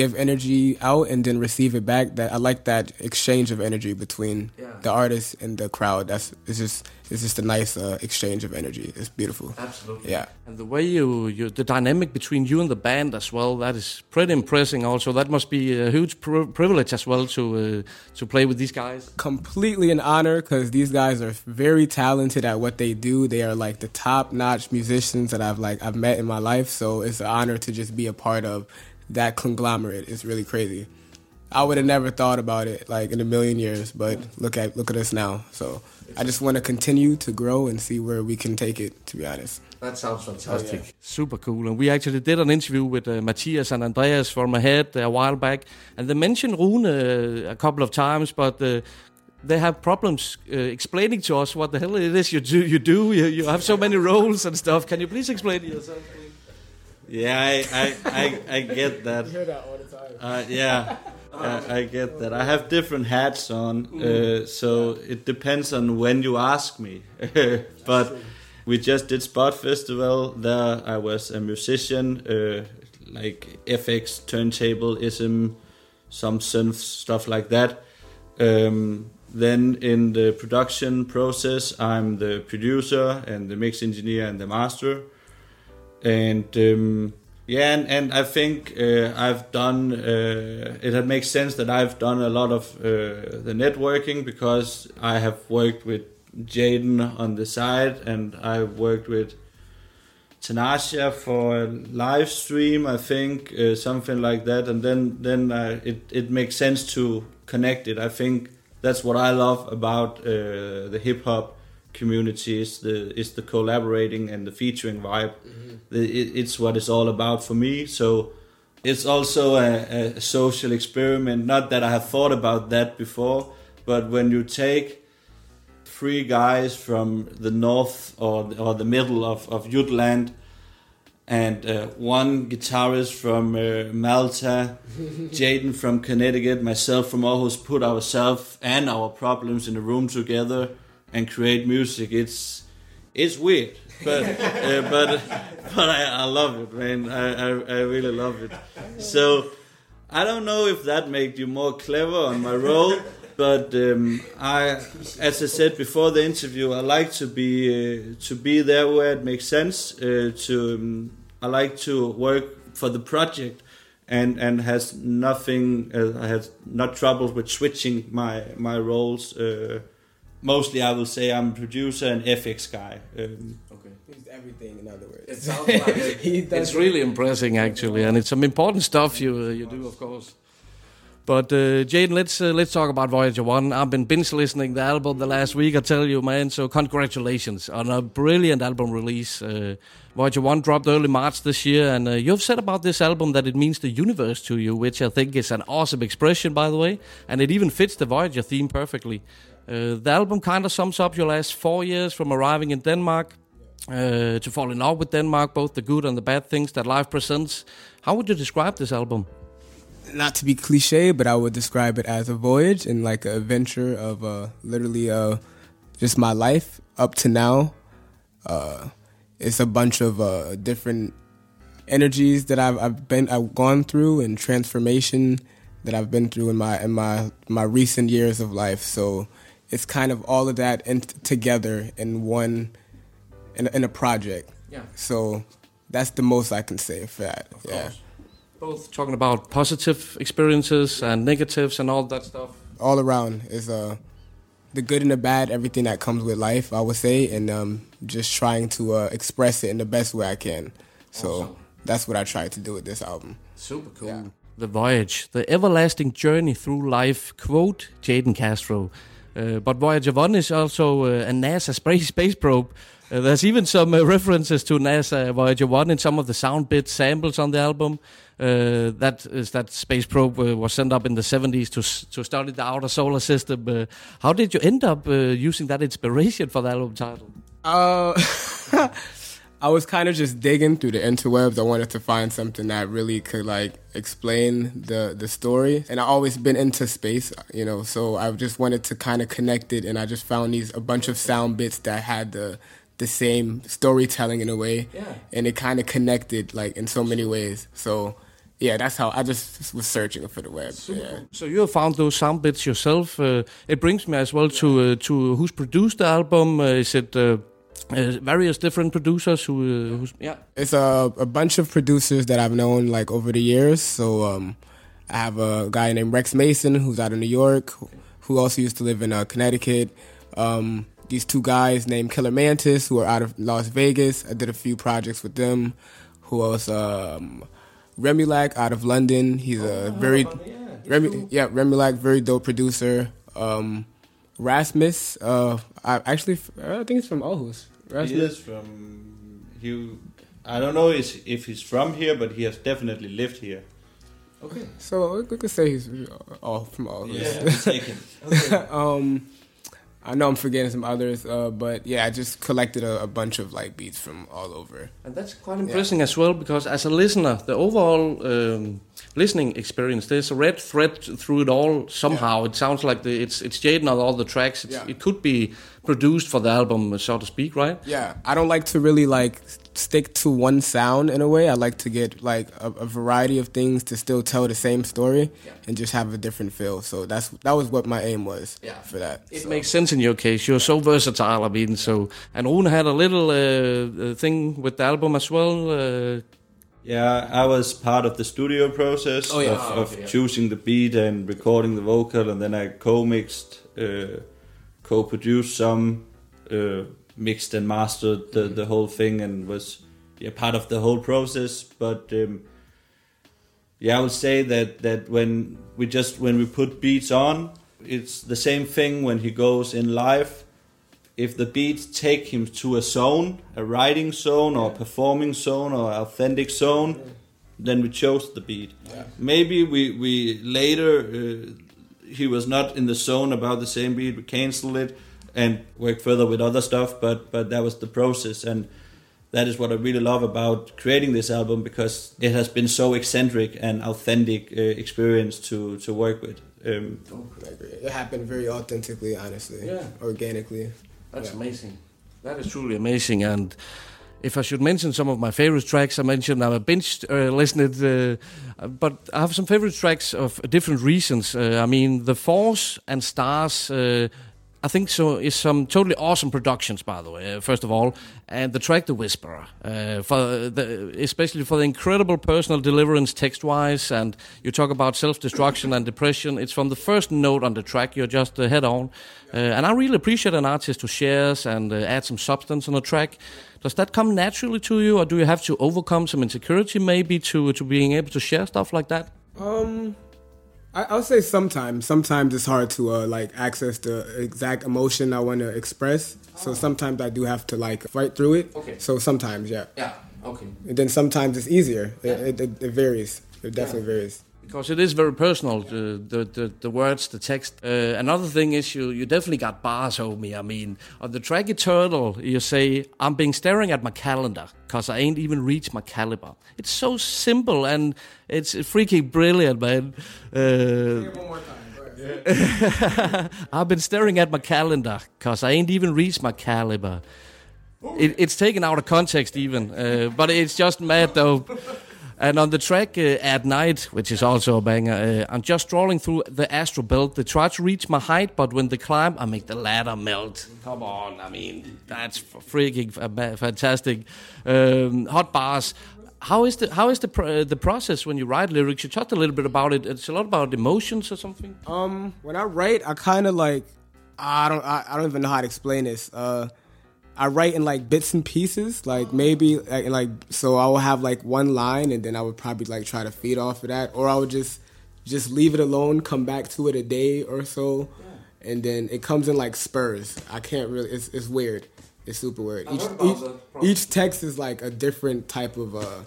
give energy out and then receive it back. That I like that exchange of energy between Yeah. the artist and the crowd. That's it's just it's just a nice uh, exchange of energy. It's beautiful. Absolutely. Yeah. And the way you, you, the dynamic between you and the band as well, that is pretty impressive. Also, that must be a huge pri- privilege as well to uh, to play with these guys. completely an honor because these guys are very talented at what they do. They are like the top notch musicians that I've like I've met in my life. So it's an honor to just be a part of that conglomerate. It's really crazy. I would have never thought about it like in a million years, but look at look at us now. So I just want to continue to grow and see where we can take it. To be honest. That sounds fantastic. Super cool. And we actually did an interview with uh, Matthias and Andreas from Ahead a while back, and they mentioned Rune uh, a couple of times, but. Uh, they have problems uh, explaining to us what the hell it is you do. You do. You, you have so many roles and stuff. Can you please explain to yourself? please? Yeah, I, I, I, I get that. You hear that all the time. Uh, yeah, I, I get that. I have different hats on, uh, so it depends on when you ask me. but we just did Spot Festival. There, I was a musician, uh, like FX, turntable, ism, some synths, stuff like that. Um, then in the production process, I'm the producer and the mix engineer and the master and um, yeah, and, and I think uh, I've done. Uh, it makes sense that I've done a lot of uh, the networking because I have worked with Jaden on the side, and I worked with Tanasha for a live stream. I think uh, something like that, and then then uh, it it makes sense to connect it. I think that's what I love about uh, the hip hop community is the is the collaborating and the featuring vibe. The, it, it's what it's all about for me. So it's also a, a social experiment. Not that I have thought about that before, but when you take three guys from the north or or the middle of of Jutland and uh, one guitarist from uh, Malta, Jaden from Connecticut, myself from Aarhus, put ourselves and our problems in a room together and create music. It's it's weird, but uh, but but I, I love it, man. I, I I really love it. So I don't know if that made you more clever on my role, but um, I, as I said before the interview, I like to be uh, to be there where it makes sense. Uh, to um, I like to work for the project, and and has nothing. Uh, I had not trouble with switching my my roles. Mostly, I will say I'm a producer and FX guy. Um, okay. He's everything, in other words. It sounds like it. It's really impressive, actually, and it's some important stuff you uh, you do, of course. But uh, Jaden, let's uh, let's talk about Voyager One. I've been binge listening the album the last week. I tell you, man. So congratulations on a brilliant album release. Uh, Voyager One dropped early March this year, and uh, you've said about this album that it means the universe to you, which I think is an awesome expression, by the way, and it even fits the Voyager theme perfectly. Uh, the album kind of sums up your last four years from arriving in Denmark uh, to fall in love with Denmark, both the good and the bad things that life presents. How would you describe this album? Not to be cliche, but I would describe it as a voyage and like an adventure of uh, literally uh, just my life up to now. Uh, it's a bunch of uh, different energies that I've, I've been I've gone through and transformation that I've been through in my in my my recent years of life. So it's kind of all of that in, together in one in, in a project. Yeah. So that's the most I can say for that. yeah. Both talking about positive experiences and negatives and all that stuff. All around is uh the good and the bad, everything that comes with life, I would say, and um, just trying to uh, express it in the best way I can. So Awesome. that's what I tried to do with this album. Super cool. The Voyage, the everlasting journey through life, quote Jaden Castro. Uh, but Voyager 1 is also uh, a NASA space, space probe. Uh, there's even some uh, references to NASA Voyager 1 in some of the sound bit samples on the album. Uh, that is that space probe uh, was sent up in the 70s to to study the outer solar system. Uh, how did you end up uh, using that inspiration for the album title? Uh, I was kind of just digging through the interwebs. I wanted to find something that really could like explain the the story. And I always been into space, you know, so I just wanted to kind of connect it. And I just found these a bunch of sound bits that had the the same storytelling in a way, Yeah. and it kind of connected like in so many ways. So yeah, that's how I just was searching for the web. Yeah. So you have found those sound bits yourself. Uh, it brings me as well to uh, to who's produced the album. Uh, is it uh, various different producers who? Uh, who's, yeah. It's a, a bunch of producers that I've known like over the years. So um, I have a guy named Rex Mason who's out of New York, who- who also used to live in uh, Connecticut. Um, these two guys named Killer Mantis who are out of Las Vegas. I did a few projects with them. Who else? Um, Remulac out of London. He's a very yeah, Remy, yeah, Remulac, very dope producer. Um, Rasmus, uh, I actually I think it's from Aarhus. He Rasmus. is from he. I don't know if he's from here, but he has definitely lived here. Okay. So we could say he's all from all. Yeah, taken. um, I know I'm forgetting some others, uh, but yeah, I just collected a, a bunch of like beats from all over. And that's quite impressive as well because as a listener, the overall um, listening experience, there's a red thread through it all. Somehow, it sounds like the, it's it's Jaden on all the tracks. It's, Yeah. It could be produced for the album, so to speak, right? Yeah, I don't like to really like stick to one sound in a way. I like to get like a, a variety of things to still tell the same story and just have a different feel. So that's that was what my aim was Yeah. for that. It So- makes sense in your case. You're so versatile. I mean, so and Rune had a little uh, uh, thing with the album as well. Uh, Yeah, I was part of the studio process Oh, yeah. of, of okay, yeah. choosing the beat and recording the vocal, and then I co-mixed, uh, co-produced some, uh, mixed and mastered the, Mm-hmm. the whole thing, and was yeah part of the whole process. But um, yeah, I would say that that when we just when we put beats on, it's the same thing when he goes in live. If the beats take him to a zone, a writing zone or performing zone or authentic zone, then we chose the beat. Maybe we we later uh, he was not in the zone about the same beat. We canceled it and work further with other stuff. But but that was the process, and that is what I really love about creating this album because it has been so eccentric and authentic uh, experience to to work with. Um, I agree. It happened very authentically, honestly. Yeah. Organically. That's Yeah. amazing. That is truly amazing. And if I should mention some of my favorite tracks, I mentioned I'm a binge uh, listener, uh, but I have some favorite tracks of different reasons. Uh, I mean, The Force and Stars. I think so is some totally awesome productions, by the way. Uh, first of all, and the track "The Whisperer," uh, for the, especially for the incredible personal deliverance text-wise, and you talk about self-destruction and depression. It's from the first note on the track you're just uh, head on, uh, and I really appreciate an artist who shares and uh, add some substance on a track. Does that come naturally to you, or do you have to overcome some insecurity maybe to to being able to share stuff like that? Um, I, I'll say sometimes. Sometimes it's hard to uh, like access the exact emotion I want to express. So sometimes I do have to like fight through it. Okay. So sometimes, yeah. Yeah. Okay. And then sometimes it's easier. It, it, it, it varies. It definitely varies. Because it is very personal. The the, the, the words, the text. Uh, another thing is you you definitely got bars, over me I mean, on the track Eternal, you say, "I'm being staring at my calendar because I ain't even reached my caliber." It's so simple and it's freaking brilliant, man. Uh, I've been staring at my calendar because I ain't even reached my caliber. It, it's taken out of context even, uh, but it's just mad though. And on the track uh, at night, which is also a banger, uh, I'm just strolling through the astral belt. They try to reach my height, but when they climb, I make the ladder melt. Come on, I mean that's freaking fantastic. Um, hot bars. How is the how is the pr- uh, the process when you write lyrics? You talked a little bit about it. It's a lot about emotions or something. Um, when I write, I kind of like I don't I, I don't even know how to explain this. Uh, I write in like bits and pieces, like maybe like, like so I will have like one line and then I would probably like try to feed off of that, or I would just just leave it alone, come back to it a day or so, and then it comes in like spurs. I can't really. It's it's weird. It's super weird. Each each, each text is like a different type of uh,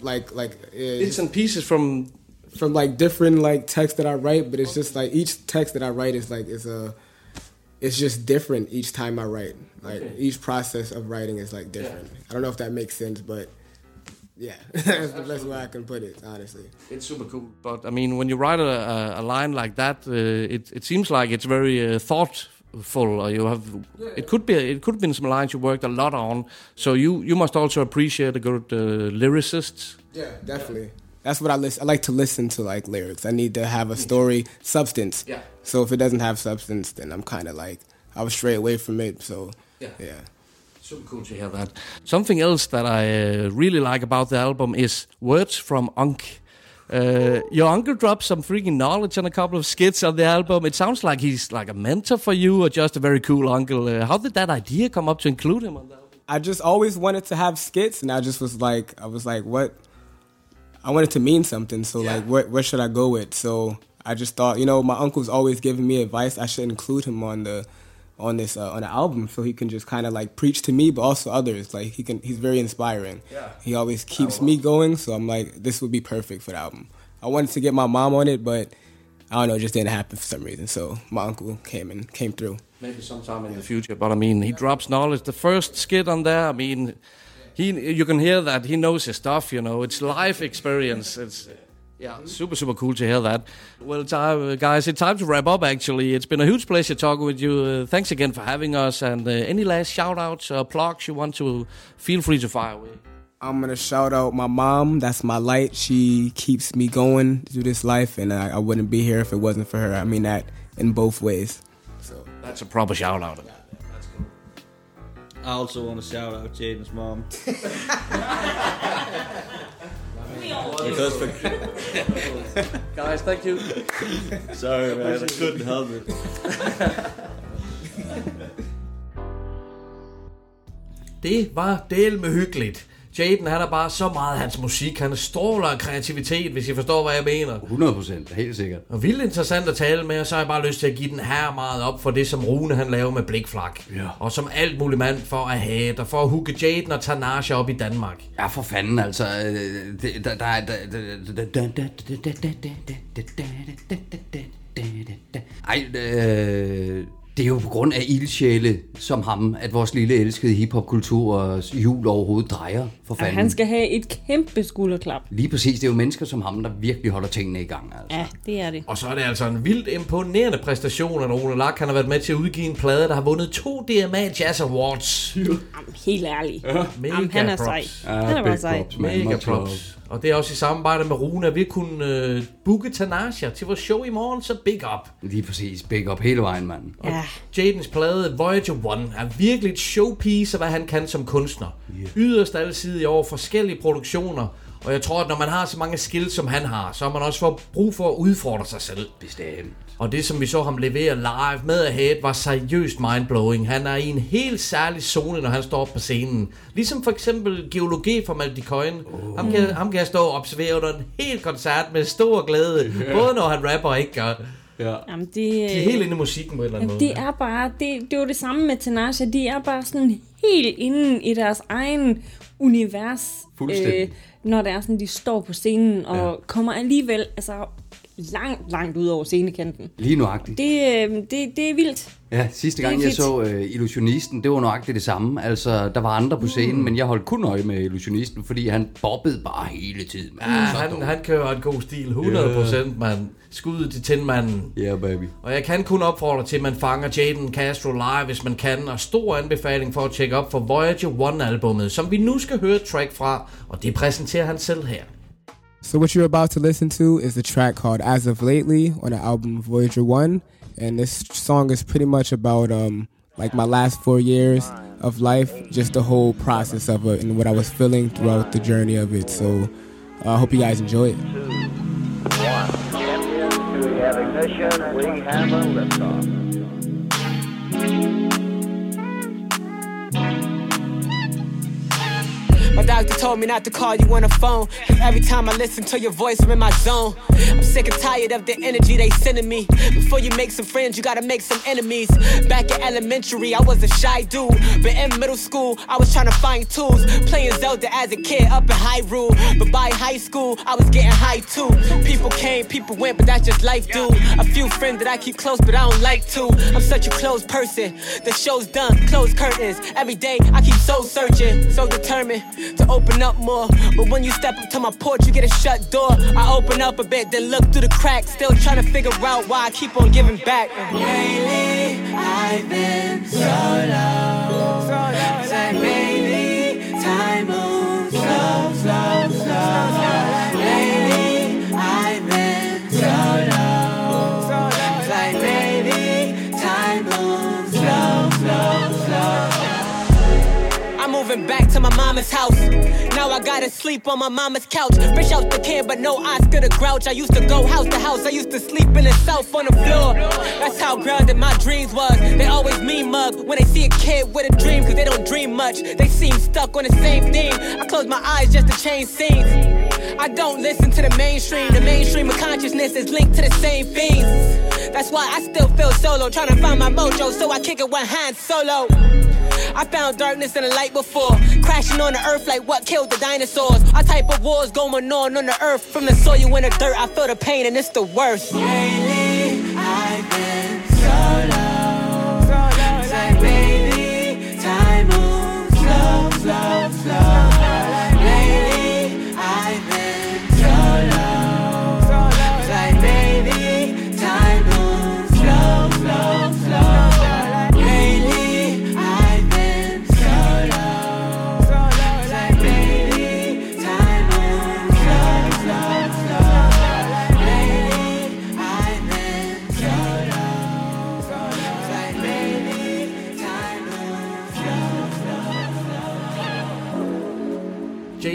like like uh, Bits and pieces from from like different like text that I write, but it's just like each text that I write is like is a it's just different each time I write. Like Okay. each process of writing is like different. I don't know if that makes sense, but yeah, that's the best way I can put it, honestly. It's super cool. But I mean, when you write a, a, a line like that, uh, it it seems like it's very uh, thoughtful. Or you have it could be it could have been some lines you worked a lot on. So you you must also appreciate a good uh, lyricist. Yeah, definitely. That's what I listen. I like to listen to like lyrics. I need to have a story substance. Yeah. So if it doesn't have substance, then I'm kind of like I was straight away from it. So Yeah. yeah. Super cool to hear that. Something else that I uh, really like about the album is words from Unk. Uh, your uncle dropped some freaking knowledge on a couple of skits on the album. It sounds like he's like a mentor for you, or just a very cool uncle. Uh, how did that idea come up to include him on the album? I just always wanted to have skits, and I just was like, I was like, what? I wanted to mean something, so like, what? What should I go with? So I just thought, you know, my uncle's always giving me advice. I should include him on the, on this uh, on the album, so he can just kind of like preach to me, but also others. Like he can, he's very inspiring. Yeah. He always keeps me going, so I'm like, this would be perfect for the album. I wanted to get my mom on it, but I don't know, it just didn't happen for some reason. So my uncle came and came through. Maybe sometime in the future. But I mean, he drops knowledge. The first skit on there, I mean, he you can hear that he knows his stuff. You know, it's life experience. It's yeah, super super cool to hear that. Well, time, guys, it's time to wrap up. Actually, it's been a huge pleasure talking with you. Uh, thanks again for having us. And uh, any last shout outs or plugs you want to feel free to fire away. I'm gonna shout out my mom. That's my light. She keeps me going through this life, and I, I wouldn't be here if it wasn't for her. I mean that in both ways. So That's a proper shout out. That's cool. I also want to shout out Jaden's mom. because for guys, thank you. Sorry, man, I couldn't help it. Det var del med hyggeligt. Jaden, han er bare så meget hans musik. Han stråler af kreativitet, hvis I forstår, hvad jeg mener. 100 procent, helt sikkert. Og vildt interessant at tale med, og så har jeg bare lyst til at give den her meget op for det, som Rune han laver med blikflak. Ja. Og som alt muligt mand for at have og for at hugge Jaden og Tanasha op i Danmark. Ja, for fanden, altså. øh, det- Der der er... Ej, øh, det er jo på grund af ildsjæle som ham, at vores lille elskede hiphopkultur og jul overhovedet drejer, for Og fanden. han skal have et kæmpe skulderklap. Lige præcis, det er jo mennesker som ham, der virkelig holder tingene i gang. Altså. Ja, det er det. Og så er det altså en vildt imponerende præstation, at Rune Lak han har været med til at udgive en plade, der har vundet to DMA Jazz Awards. Jamen, helt ærligt. Ja, Jamen, han er sej. Han er bare sej. Mega props. Og det er også i samarbejde med Rune, at vi kunne øh, booke Tanasha til vores show i morgen, så big up. Lige præcis, big up hele vejen, mand. Ja. Jadens plade Voyager 1 er virkelig et showpiece af, hvad han kan som kunstner. Yeah. Yderst altid i over forskellige produktioner. Og jeg tror, at når man har så mange skills, som han har, så har man også for brug for at udfordre sig selv. Bestemt. Og det, som vi så ham levere live med Ahead, var seriøst mindblowing. Han er i en helt særlig zone, når han står op på scenen. Ligesom for eksempel geologi fra Malte Coyne. Oh. Ham, kan, ham kan jeg stå og observere under en hel koncert med stor glæde. Ja. Både når han rapper og ikke gør. Ja. Jamen, det, De er helt inde i musikken på en eller anden Jamen, måde. det er bare, det, det er jo det samme med Tanasha, de er bare sådan helt inde i deres egen univers, Fuldstændig. når det er sådan, de står på scenen og ja. kommer alligevel altså, langt, langt ud over scenekanten. Lige nuagtigt. Det, øh, det, det er vildt. Ja, sidste gang jeg så uh, Illusionisten, det var nøjagtigt det samme. Altså, der var andre på scenen, mm. men jeg holdt kun øje med Illusionisten, fordi han bobbede bare hele tiden. Ja, han, han kører en god stil, 100% mand. Skud til tændmanden. Ja, yeah, baby. Og jeg kan kun opfordre til, at man fanger Jaden Castro live, hvis man kan. Og stor anbefaling for at tjekke op for Voyager 1-albummet, som vi nu skal høre track fra. Og det præsenterer han selv her. So what you're about to listen to is a track called "As of Lately" on the album Voyager One, and this song is pretty much about um like my last four years of life, just the whole process of it and what I was feeling throughout the journey of it. So uh, I hope you guys enjoy it. We have ignition. We have a liftoff. My doctor told me not to call you on the phone. Every time I listen to your voice, I'm in my zone. I'm sick and tired of the energy they sending me. Before you make some friends, you gotta make some enemies. Back in elementary, I was a shy dude. But in middle school, I was trying to find tools. Playing Zelda as a kid up in Hyrule. But by high school, I was getting high too. People came, people went, but that's just life, dude. A few friends that I keep close, but I don't like to. I'm such a closed person. The show's done, closed curtains. Every day, I keep soul searching, so determined to open up more. But when you step up to my porch, you get a shut door. I open up a bit, then look through the cracks. Still trying to figure out why I keep on giving back. Lately, I've been so low. Back to my mama's house. Now I gotta sleep on my mama's couch. Fresh out the can, but no Oscar the grouch. I used to go house to house. I used to sleep in the south on the floor. That's how grounded my dreams was. They always me mug when they see a kid with a dream, cause they don't dream much. They seem stuck on the same thing. I close my eyes just to change scenes. I don't listen to the mainstream. The mainstream of consciousness is linked to the same things. That's why I still feel solo, trying to find my mojo, so I kick it one hand solo. I found darkness and a light before, crashing on the earth like what killed the dinosaurs. Our type of wars going on on the earth, from the soil in the dirt. I feel the pain and it's the worst. Lately, I've been solo. It's like, baby, time moves slow, slow, slow.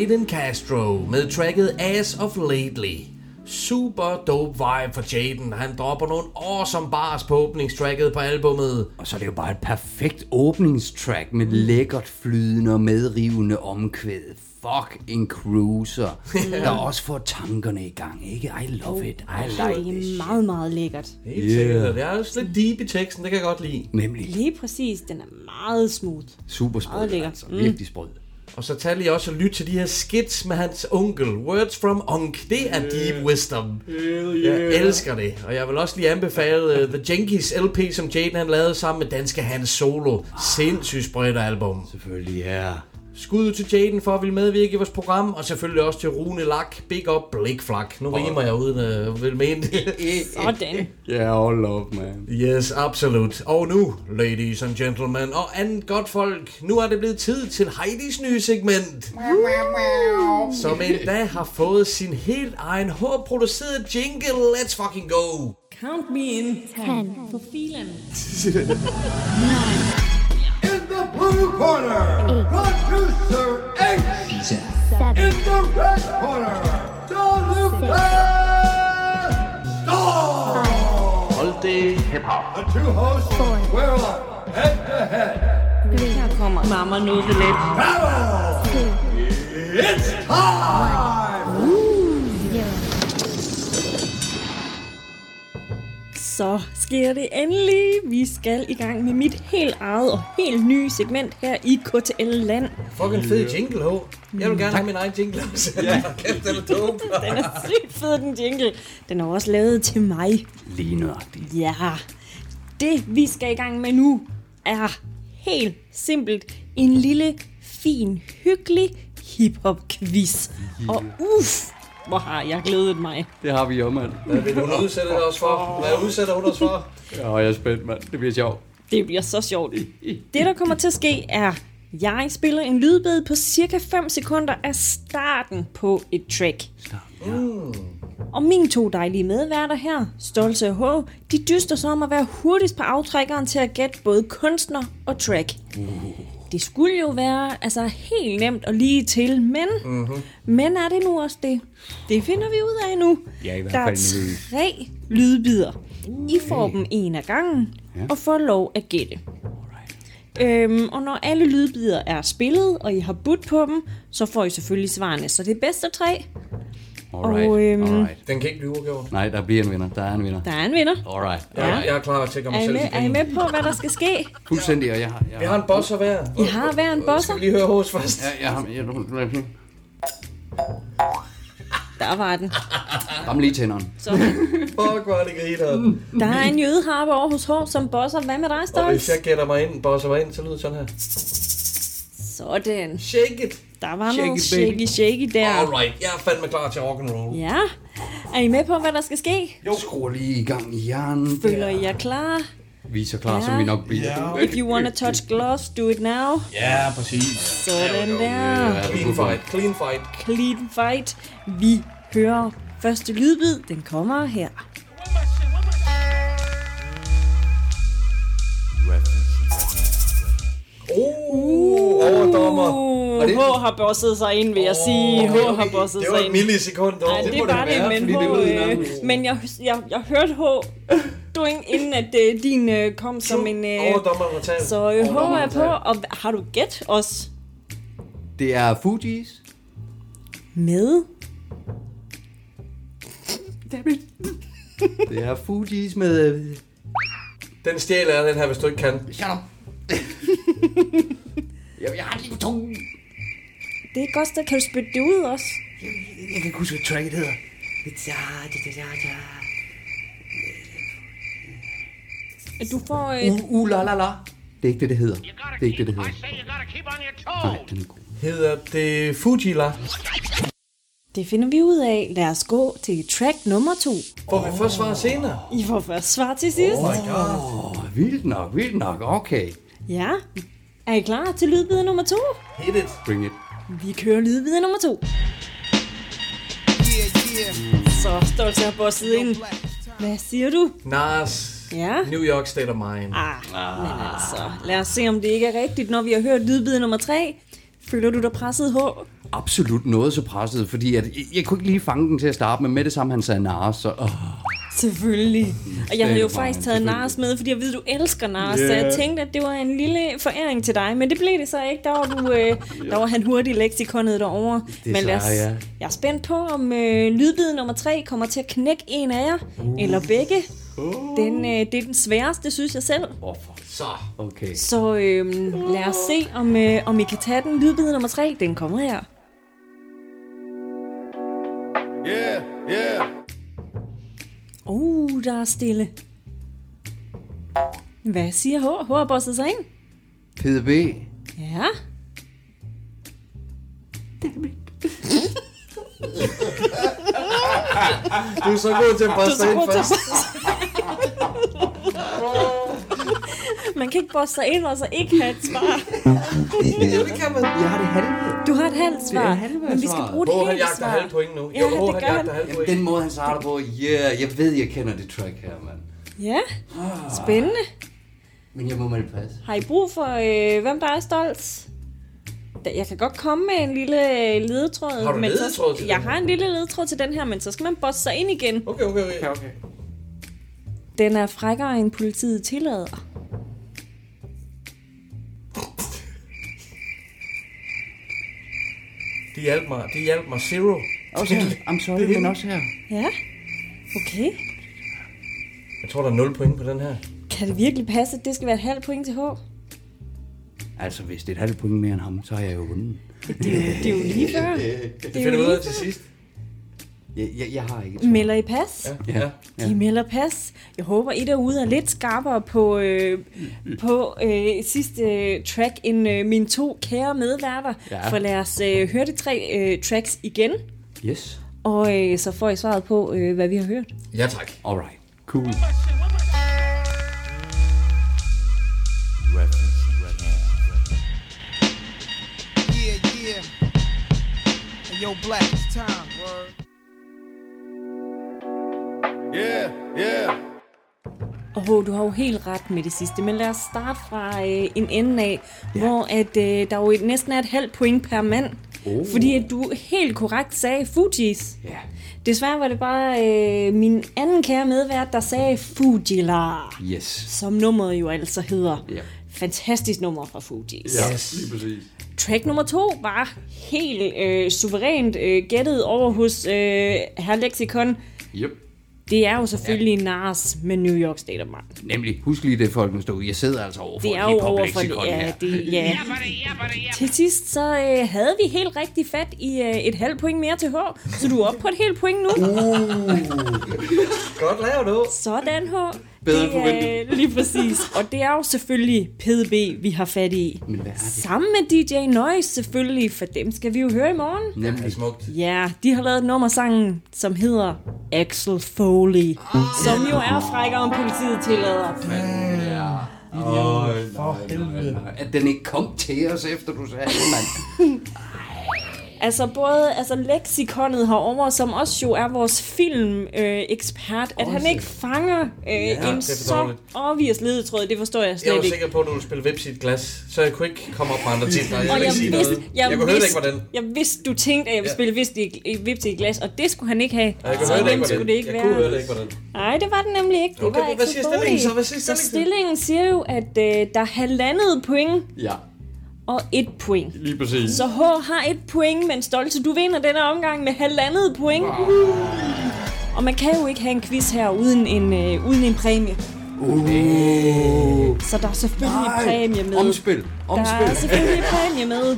Jaden Castro med tracket Ass of Lately. Super dope vibe for Jaden. Han dropper nogle awesome bars på åbningstracket på albummet. Og så er det jo bare et perfekt åbningstrack med lækkert flydende og medrivende omkvæd. Fuck en cruiser, der også får tankerne i gang, ikke? I love it. I like det this. er meget, meget lækkert. Helt Yeah. sikkert. Det er også lidt deep i teksten, det kan jeg godt lide. Nemlig. Lige præcis, den er meget smooth. Super sprød, Meget altså. Mm. Virkelig sprød. Og så tag lige også og lyt til de her skits med hans onkel. Words from Onk. Det er deep wisdom. Jeg elsker det. Og jeg vil også lige anbefale uh, The Jenkins LP, som Jaden han lavede sammen med danske Hans Solo. Sindssygt sprødt album. Selvfølgelig, ja. Skud ud til Jaden for at ville medvirke i vores program, og selvfølgelig også til Rune Lak, Big Up, Blikflak. Nu rimer jeg uden at uh, vil mene det. Sådan. Yeah, all love, man. Yes, absolut. Og nu, ladies and gentlemen, og andet godt folk, nu er det blevet tid til Heidis nye segment. Som endda har fået sin helt egen hårdproducerede jingle. Let's fucking go. Count me in 10. For filen. In the blue corner, producer H. In the red corner, Deluca Star. Multi hip hop. The two hosts square up head to head. Her kommer Mama Know The Let. Battle. It's time. Så Så sker det endelig. Vi skal i gang med mit helt eget og helt nye segment her i KTL Land. Fucking fed jingle, ho. Jeg vil gerne have min egen jingle også. Ja. Kæft, den er dope. Den er sygt fed, den jingle. Den er også lavet til mig. Lige nøjagtigt. Ja. Det, vi skal i gang med nu, er helt simpelt en lille, fin, hyggelig hip-hop-quiz. Og uff, hvor har jeg glædet mig. Det har vi jo, mand. Hvad vil hun udsætte os for? Hvad udsætter hun os for? Ja, jeg er spændt, mand. Det bliver sjovt. Det bliver så sjovt. Det, der kommer til at ske, er, jeg spiller en lydbid på cirka 5 sekunder af starten på et track. Mm. Og mine to dejlige medværter her, Stolte og H, de dyster så om at være hurtigst på aftrækkeren til at gætte både kunstner og track. Det skulle jo være altså helt nemt og lige til, men, Mhm. men er det nu også det? Det finder vi ud af nu. Ja, i hvert Der er fald nu. tre lydbider. I får dem en af gangen Ja. og får lov at gætte. Øhm, og når alle lydbider er spillet, og I har budt på dem, så får I selvfølgelig svarene. Så det er bedste tre. Alright, Og, øhm, alright. Den kan ikke blive uafgjort. Nej, der bliver en vinder. Der er en vinder. Der er en vinder. Alright. Ja. Jeg er klar til at Er I, selv er I med på, hvad der skal ske? Fuldstændig, og jeg har... Jeg Vi har en bosser hver. I har hver en bosser. Skal vi lige høre hos først? Ja, jeg har... Jeg, jeg, Der var den. Ram lige tænderen. Så. Fuck, hvor er det griner. Der er en jødeharpe over hos Hår som bosser. Hvad med dig, Og Stolz? hvis jeg gætter mig ind, bosser mig ind, så lyder det sådan her. Sådan. Shake it. Der var Shake noget baby. shaky shaky der. Alright, jeg er fandme klar til rock and roll. Ja. Er I med på, hvad der skal ske? Jo. Skruer lige i gang i hjernen. Føler I jer klar? Vi er så klar, som vi nok bliver. If you wanna touch gloves, do it now. Ja, præcis. Sådan der. Clean fight, clean fight. Clean fight. Vi hører første lydbid. Den kommer her. Uh, overdommer. Uh, H har bosset sig ind, vil jeg sige. H har bosset Det sig var et ind. millisekund. Nej, Det det, det var det, være, men, H, det øh, men jeg, jeg, jeg hørte H doing, inden at øh, din øh, kom som en... Øh, taget. så øh, H er på, og har du gæt os Det er Fugees. med? Dammit. Det er Fugees med... øh, Den stjæler jeg, den her, hvis du ikke kan. Shut up. jeg, jeg har det lige på tungen. Det er godt, der kan du spytte det ud også. Jeg kan ikke huske, hvad tracket hedder. At Du får et... Uh, uh, la, la, la. Det er ikke det, det hedder. Det er ikke det, det hedder. Nej, den er god. Hedder det Fujila? Det finder vi ud af. Lad os gå til track nummer to. Får vi først svar senere? I får først svar til sidst. Oh my god. Åh, oh, vildt nok, vildt nok. Okay. Ja. Er I klar til lydbid nummer to? Hit it. Bring it. Vi kører lydbid nummer to. Så stolt til at bosset ind. Hvad siger du? Nas. Ja. New York State of Mind. Ah, men altså, lad os se, om det ikke er rigtigt, når vi har hørt lydbid nummer tre. Føler du dig presset, H? Absolut noget så presset, fordi at, jeg, jeg kunne ikke lige fange den til at starte med. Med det samme, han sagde Nars, så... Oh. Selvfølgelig. Og jeg havde jo faktisk taget. Nars med, fordi jeg ved, du elsker Nars, så Ja. jeg tænkte, at det var en lille foræring til dig. Men det blev det så ikke. Der var, du, øh, der var han hurtigt i leksikonet derovre. Men lad os, ja. jeg er spændt på, om øh, lydbid nummer tre kommer til at knække en af jer, eller begge. Den, øh, det er den sværeste, synes jeg selv. Så. Okay. Så øh, lad os se, om, øh, om I kan tage den. Lydbid nummer tre, den kommer her. Yeah, yeah. Uh, der er stille. Hvad siger H? H har bosset sig ind. PDB. Ja. Du er så god til at Du bosse dig ind først. Man kan ikke bosse sig ind og så ikke have et svar. Ja, det kan man. Jeg har det halve. Du har et halvt svar, Det er halve men vi skal bruge det Hvor han hele jagter svar. halv point nu. Ja, Jo, det hvor gør han han. Jamen, den måde, han starter på, yeah, jeg ved, jeg kender det track her, mand. Ja, spændende. Men jeg må mal passe. Har I brug for, øh, hvem der er stolt? Da- Jeg kan godt komme med en lille øh, ledetråd. Har du men ledetråd så, til Jeg den har en lille ledetråd til den her, men så skal man bosse sig ind igen. Okay, okay, okay. okay. Den er frækkere end politiet tillader. De hjalp mig, de hjalp mig zero. Også her. I'm sorry, men også her. Ja, okay. Jeg tror, der er 0 point på den her. Kan det virkelig passe, at det skal være et halvt point til H? Altså, hvis det er et halvt point mere end ham, så har jeg jo vundet. Det er jo, det er jo lige før. Det er finder vi ud af til sidst. Jeg, jeg, jeg har ikke Melder I pas? Ja. ja. Ja. De melder pas. Jeg håber, I derude er lidt skarpere på, øh, på øh, sidste øh, track end øh, mine to kære medværter. Ja. For lad os øh, høre de tre øh, tracks igen, Yes. og øh, så får I svaret på, øh, hvad vi har hørt. Ja, tak. Alright. Cool. Yeah, yeah. Hey, yo, Black, it's time, Og H, du har jo helt ret med det sidste, men lad os starte fra øh, en ende af, ja. hvor at, øh, der jo næsten er et halvt point per mand. Oh. Fordi at du helt korrekt sagde Fujis. Ja. Desværre var det bare øh, min anden kære medvært, der sagde Fujila, Yes. som nummeret jo altså hedder. Ja. Fantastisk nummer fra Fujis. Yes. Lige præcis. Track nummer to var helt øh, suverænt øh, gættet over hos øh, Herr Lexicon. Yep. Det er jo selvfølgelig ja. Nars med New York State of Mind. Nemlig, husk lige det, folk må stå ud. Jeg sidder altså over for Det er jo hiphop over for leksikon ja, her. det, ja. Til sidst så øh, havde vi helt rigtig fat i øh, et halvt point mere til H, så du er oppe på et helt point nu. Godt lavet, du. Sådan H. Bedre det end forventet. lige præcis. Og det er jo selvfølgelig PDB, vi har fat i. Men hvad er det? Sammen med DJ Noise selvfølgelig, for dem skal vi jo høre i morgen. Nemlig. Smukt. Ja, de har lavet et nummer sangen, som hedder Axel Foley, som jo er frækkere, end politiet tillader. Åh, for helvede. At den ikke kom til os, efter du sagde det, mand. Altså både altså leksikonet herover, som også jo er vores film-ekspert, øh, ekspert, at han ikke fanger øh, det en er så obvious ledetråd, det forstår jeg Jeg slet var ikke. sikker på, at du ville spille Vips i et glas, så jeg kunne ikke komme op på andre titler. Jeg Og jeg ikke sige vidste, noget. jeg, Jeg kunne høre det ikke, vidste, hvordan. jeg vidste, du tænkte, at jeg ville Ja. spille i, Vips i et glas, og det skulle han ikke have. Jeg kunne så høre det ikke, skulle det ikke Jeg være. kunne høre det ikke, hvordan. Nej, det var det nemlig ikke. Det Okay, var hvad Axel siger stillingen så? Hvad siger så stillingen? stillingen siger jo, at øh, der er halvandet point Ja, og et point. lige præcis. Så H har et point, men Stolte, du vinder denne omgang med halvandet point. Og man kan jo ikke have en quiz her uden en, øh, uden en præmie. Uh. Så der er selvfølgelig en præmie med. Omspil. Der er Omspil. selvfølgelig præmie med.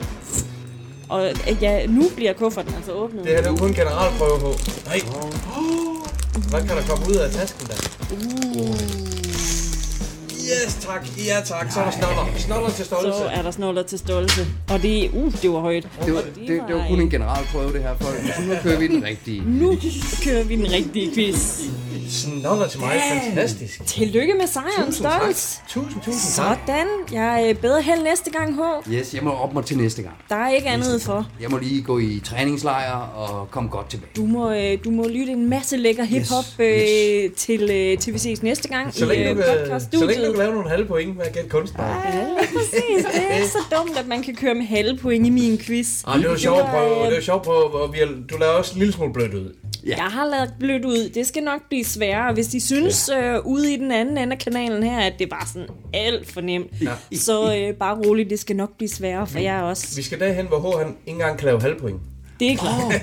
Og øh, ja, nu bliver kufferten altså åbnet. Det her det er jo kun en generalprøve på. Nej. Hvad kan der komme ud af tasken der? Yes, tak. Ja, tak. Så er der snoller. Snoller til stolse. Så er der snoller til stolte. Og det, uh, det var højt. Det var, det, det var kun en generalprøve, det her, folk. Nu kører vi den rigtige. Nu kører vi den rigtige quiz. Snoller til mig. Fantastisk. Tillykke med sejren, Tusind tak. Stolt. Tusind, tusind tak. Sådan. Jeg er bedre held næste gang, H. Yes, jeg må op mig til næste gang. Der er ikke andet for. Jeg må lige gå i træningslejr og komme godt tilbage. Du må, øh, du må lytte en masse lækker hiphop Yes, øh, til, øh, til vi ses næste gang Så i længe, øh, du kan, så længe du podcaststudiet. kan lave nogle halve point med at gætte kunstner. Ja, præcis. Det er så dumt, at man kan køre med halve point i min quiz. Ah, det var sjovt på, øh, det var sjovt på, hvor vi har, du laver også en lille smule blødt ud. Jeg har lavet blødt ud. Det skal nok blive sværere. Hvis de synes øh, ude i den anden ende af kanalen her, at det var sådan alt for nemt, Ja. så øh, bare roligt, det skal nok blive sværere for jer også. Vi skal derhen, hvor H han ikke engang kan lave halve point. Det er klart.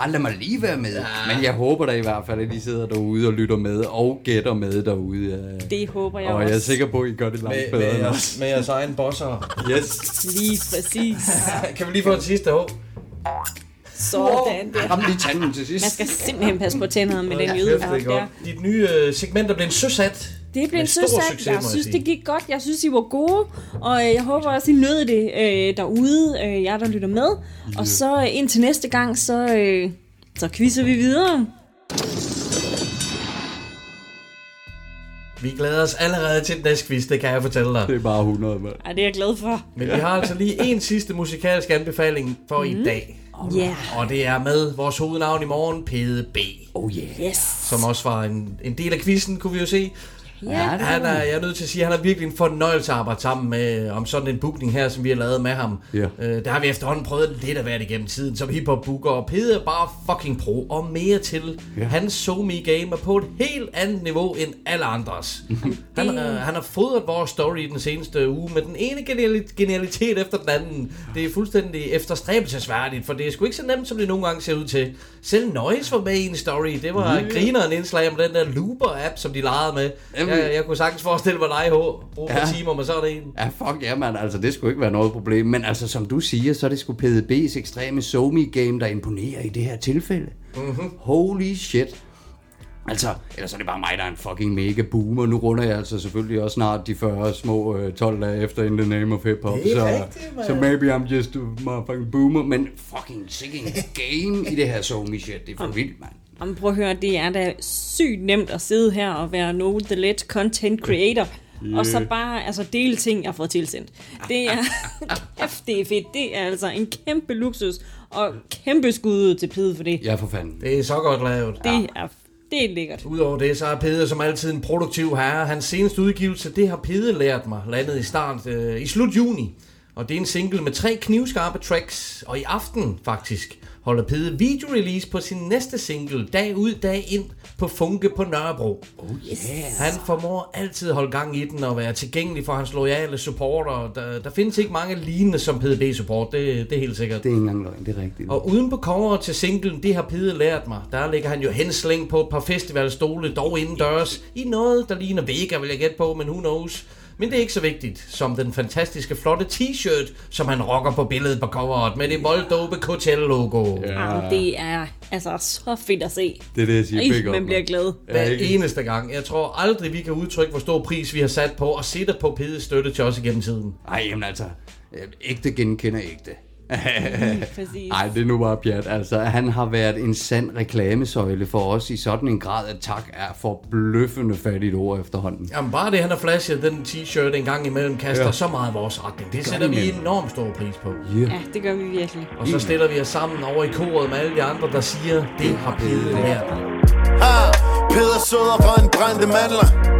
Ej, lad mig lige være med. Men jeg håber da i hvert fald, at I sidder derude og lytter med og gætter med derude. Det håber jeg Og også. jeg er sikker på, at I gør det langt Med, bedre med, end jeres, os. med jeres egen bosser. Yes. Lige præcis. kan vi lige få en sidste H? Sådan der. Ram lige tanden til sidst. Man skal simpelthen passe på tænderne med den Ja, jyde det godt. Dit nye øh, segment er blevet søsat. Det blev en søsat. succes, Jeg synes, det gik godt. Jeg synes, I var gode. Og øh, jeg håber også, I nød det øh, derude, øh, jer der lytter med. Og så øh, indtil næste gang, så, øh, så quizzer vi videre. Vi glæder os allerede til den næste quiz, det kan jeg fortælle dig. Det er bare 100, mand. Ja, det er jeg glad for. Men vi har altså lige en sidste musikalsk anbefaling for mm. i dag. Ja. Yeah. Og det er med vores hovednavn i morgen, PDB. Oh yeah. Yes. Som også var en, en del af quizzen, kunne vi jo se. Ja, er han er, jeg er nødt til at sige, at han er virkelig en fornøjelse at arbejde sammen med om sådan en booking her, som vi har lavet med ham. Ja. Øh, der har vi efterhånden prøvet lidt at være det igennem tiden, som hiphop booker, og Pede er bare fucking pro, og mere til. Ja. Hans SoMe game er på et helt andet niveau end alle andres. han, øh, han har fodret vores story i den seneste uge med den ene geniali- genialitet efter den anden. Det er fuldstændig efterstræbelsesværdigt, for det er sgu ikke så nemt, som det nogle gange ser ud til. Selv Noise var med i en story. Det var Ja. yeah. grineren indslag om den der Looper-app, som de legede med. Jamen- Jeg, jeg kunne sagtens forestille mig dig, H. Brug Ja. timer, men så er det en. Ja, fuck ja, man. Altså, det skulle ikke være noget problem. Men altså, som du siger, så er det sgu PDB's ekstreme SoMe-game, der imponerer i det her tilfælde. Mhm. Holy shit. Altså, ellers er det bare mig, der er en fucking mega boomer. Nu runder jeg altså selvfølgelig også snart de 40 små øh, 12 dage efter In the Name of Hip Hop. Så, rigtigt, mand. så maybe I'm just a motherfucking boomer. Men fucking en game i det her SoMe shit. Det er for vildt, mand. Jamen, prøv at høre, det er da sygt nemt at sidde her og være no the let content creator. Yeah. Og så bare altså, dele ting, jeg har fået tilsendt. Det er, kæft, det er fedt. Det er altså en kæmpe luksus, og kæmpe skud til Pide for det. Ja, for fanden. Det er så godt lavet. Det er, det er lækkert. Udover det, så er Pede som altid en produktiv herre. Hans seneste udgivelse, det har Pede lært mig, landet i start øh, i slut juni. Og det er en single med tre knivskarpe tracks. Og i aften, faktisk, holder Pede videorelease på sin næste single, dag ud, dag ind, på Funke på Nørrebro. Oh yes. Han formår altid at holde gang i den og være tilgængelig for hans loyale supporter. Der, der findes ikke mange lignende som PDB-support, det, det er helt sikkert. Det er ikke engang løgn, det er rigtigt. Og uden på coveret til singlen, det har Pede lært mig, der ligger han jo henslæng på et par festivalstole, dog indendørs, i noget, der ligner Vega, vil jeg gætte på, men who knows. Men det er ikke så vigtigt som den fantastiske flotte t-shirt, som han rocker på billedet på coveret med det volddope Coachella-logo. Ja. Jamen, det er altså så fedt at se. Det er det, jeg siger. Ej, man bliver glad. Hver eneste gang. Jeg tror aldrig, vi kan udtrykke, hvor stor pris vi har sat på og sætte på Pedes støtte til os igennem tiden. Ej, jamen altså, øh, ægte genkender ægte. Præcis. Ej, det er nu bare pjat. Altså, han har været en sand reklamesøjle for os i sådan en grad, at tak er forbløffende fattigt ord efterhånden. Jamen bare det, han har flashet den t-shirt en gang imellem, kaster Ja. så meget vores retning. Det Gør sætter vi nemlig. enormt stor pris på. Yeah. Ja, det gør vi virkelig. Og så stiller vi os sammen over i koret med alle de andre, der siger, det har Pede lært. Ah, Peder søder for en brændte mandler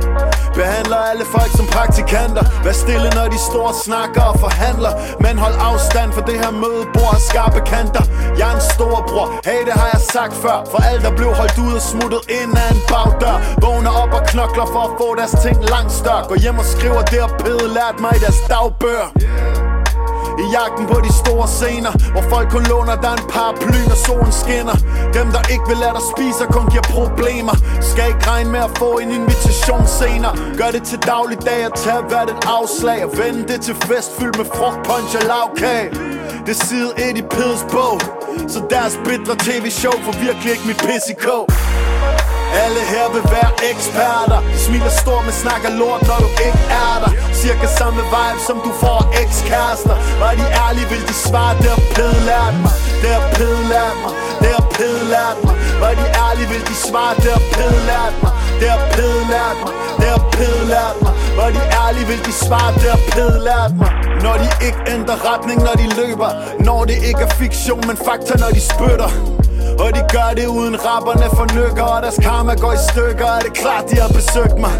Behandler alle folk som praktikanter. Vær stille når de store snakker og forhandler. Men hold afstand for det her mødebord har skarpe kanter. Jeg er en storebror, hey det har jeg sagt før. For alt der blev holdt ud og smuttet ind af en bagdør. Vågner op og knokler for at få deres ting langt større. Går hjem og skriver det og Pede lært mig i deres dagbøger i jagten på de store scener Hvor folk kun låner dig en paraply, når solen skinner. Dem der ikke vil lade dig spise, kun giver problemer. Skal ikke regne med at få en invitation senere. Gør det til dagligdag og tag hvert et afslag. Og vende det til fest fyldt med frugt, punch og lavkage. Det er side 1 i Peds bog. Så deres bitre tv-show får virkelig ikke mit pis i kog alle her vil være eksperter. Smiler stort, men snakker lort, når du ikke er der. Cirka samme vibe, som du får ekskærester. Var de ærlige, vil de svare, det har pædlært mig. Det har pædlært mig, det har pædlært mig. Var de ærlige, vil de svare, det har pædlært mig. Det har pædlært mig, det har pædlært mig. Var de ærlige, vil de svare, det har pædlært mig. Når de ikke ændrer retning, når de løber Når det ikke er fiktion, men fakta, når de spytter og de gør det uden rapperne fornykker Og deres karma går i stykker. Er det klart de har besøgt mig?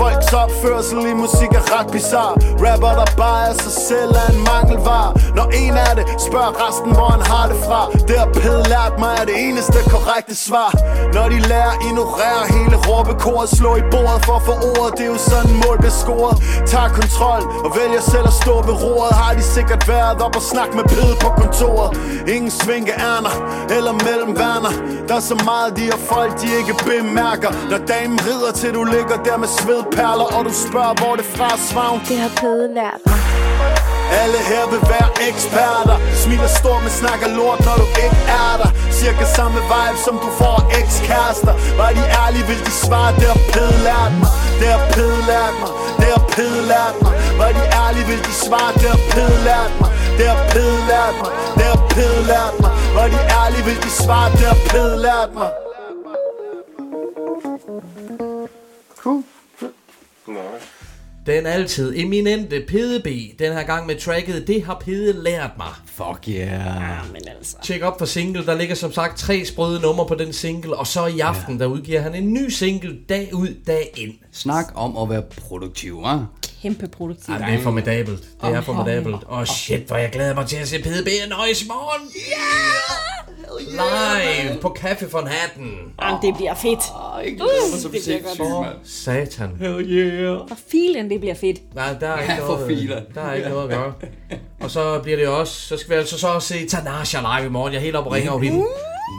Folks opførsel i musik er ret bizarre Rapper der bare er sig selv er en mangelvare. Når en af det spørger resten hvor han har det fra. Det har Pede lært mig er det eneste korrekte svar. Når de lærer ignorere hele råbekoret Slå i bordet for at få ordet. Det er jo sådan mål bliver scoret. Tag kontrol og vælger selv at stå ved roret. Har de sikkert været op og snak med Pede på kontoret? Ingen svinke ærner eller mellem værner. Der er så meget de her folk de ikke bemærker. Når damen rider til du ligger der med svedperler Og du spørger hvor det fra svagn? Det har Pede lært mig. alle her vil være eksperter. Smiler stort, men snakker lort, når du ikke er der. Cirka samme vibe, som du får ekskærester. Var de ærlige, vil de svare, det har Pede lært mig. Det har Pede lært mig, det har Pede lært mig. Var de ærlige, vil de svare, det har Pede lært mig Det har Pede lært mig, det har Pede lært mig Var de ærlige, vil de svare, det har Pede lært mig den altid eminente PDB, den her gang med tracket, det har Pede lært mig. Fuck yeah. Men altså. Tjek op for single, der ligger som sagt tre sprøde numre på den single, og så i aften, der udgiver han en ny single dag ud, dag ind. Snak om at være produktiv, hva'? Kæmpe produktiv. Ej, det er formidabelt. Det er Åh, formidabelt. Åh oh, shit, hvor jeg glæder mig til at se PDB Noise i morgen. Live på Café von Hatten. Jamen, det bliver fedt. ikke Uh, det bliver godt. For satan. Hell yeah. For filen, det bliver fedt. Nej, der er ikke Ja, for noget, filer. der er ikke noget at gøre. Og så bliver det også, så skal vi altså så også se Tanasha live i morgen. Jeg er helt oppe og ringer over hende.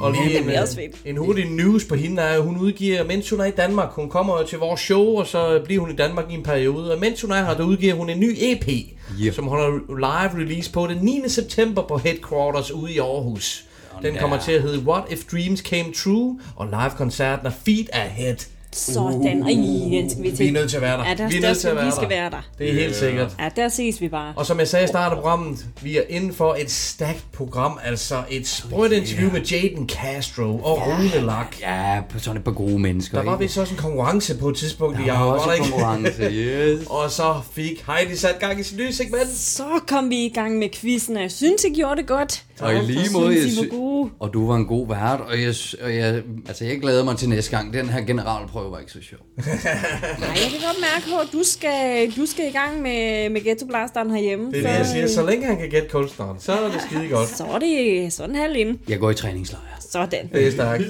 Og lige det en, bliver også fedt. en hurtig news på hende er, at hun udgiver, mens hun er i Danmark. Hun kommer til vores show, og så bliver hun i Danmark i en periode. Og mens hun er her, der udgiver hun en ny EP, Yep. som holder live release på den 9. september på Headquarters ude i Aarhus. Den kommer til at hedde What If Dreams Came True, og live-koncerten er Feet Ahead. Sådan. Ej, den skal vi til. Vi er nødt til at være der. Ja, der, vi er nødt til at være vi skal der. være der. Det er helt sikkert. Ja, der ses vi bare. Og som jeg sagde i starten af programmet, vi er inden for et stærkt program, altså et sprødt interview med Jaden Castro og Rune Lak. Ja, på sådan et par gode mennesker. Der var vist også en konkurrence på et tidspunkt i Der var aften, også ikke? konkurrence, yes. og så fik Heidi sat gang i sit nye segment. Så kom vi i gang med quizzen, og jeg synes, I gjorde det godt. Og i lige Jeg måde, jeg sy- og du var en god vært, og jeg, og jeg, altså jeg glæder mig til næste gang. Den her generalprøve var ikke så sjov. Nej, jeg kan godt mærke, at du skal, du skal i gang med, med Ghetto Blasteren herhjemme. Det er det, jeg siger. Så længe han kan gætte kunstneren, så er det skide godt. Så er det sådan halv inde. Jeg går i træningslejr. Sådan. Det er stærkt.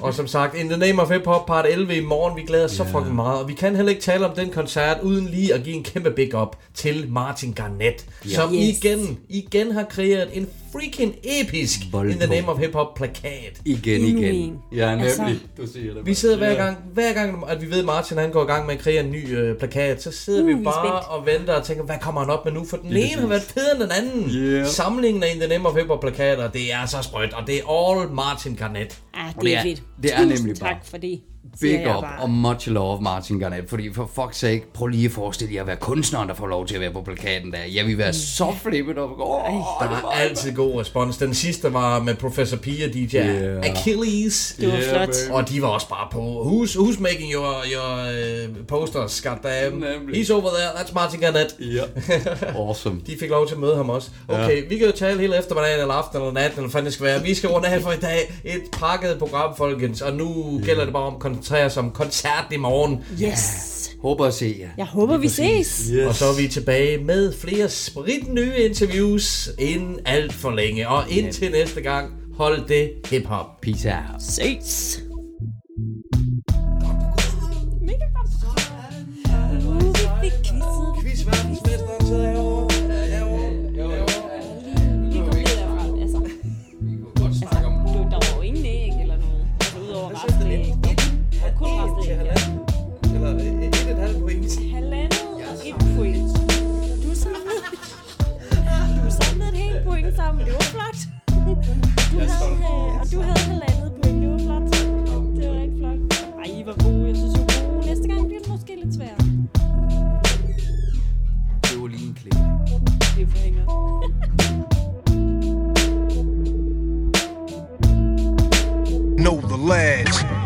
Og som sagt, In the Name of Hip Hop part 11 i morgen. Vi glæder os så fucking meget. Og vi kan heller ikke tale om den koncert, uden lige at give en kæmpe big up til Martin Garnett. Ja. Som Yes. igen, igen har kreeret en freaking episk Vold In the. Name of Hip Hop plakat. Igen, igen. en. Ja, nemlig. Altså- du siger det. Vi sidder hver gang, hver gang, at vi ved, at Martin han går i gang med at kreere en ny øh, plakat, så sidder Uh, vi er bare spændt. og venter og tænker, hvad kommer han op med nu? For den ene har været federe end den anden. Yeah. Samlingen af In the Name of Hip Hop plakater, det er så sprødt, og det er all Martin Garnett. Ja, Og det det er fedt. det er Tusind nemlig bare tak for det. Big up bare. og much love Martin Garnett, fordi for fuck's sake, prøv lige at forestille jer at være kunstneren, der får lov til at være på plakaten der. Jeg vil være så flippet op og gå, åh, Der det er var altid god respons. Den sidste var med Professor Pia DJ Yeah. Achilles. Det var Yeah, flot. baby. Og de var også bare på, who's, who's making your, your uh, posters, goddamn. Nemlig. He's over there, that's Martin Garnett. Ja. Awesome. De fik lov til at møde ham også. Okay, ja. vi kan jo tale hele eftermiddagen, eller aften, eller natten, eller hvad fanden det skal være. Vi skal runde af for i dag. Et pakket program, folkens. Og nu gælder det bare om at koncentrere sig om koncerten i morgen. Yes. Håber at se jer. Jeg håber, vi ses. Yes. Og så er vi tilbage med flere sprit nye interviews inden alt for længe. Og indtil næste gang, hold det hip-hop. Peace out. Ses. Mega godt. Quizzet. Quizverdensmesteren sidder herovre. sammen. Det var flot. Du havde, øh, og du havde halvandet point. Det var flot. Det var rigtig flot. Ej, I var gode. Jeg synes, I var gode. Næste gang bliver det måske lidt sværere. Det var lige en klik. Det er forhænger. Know the lads.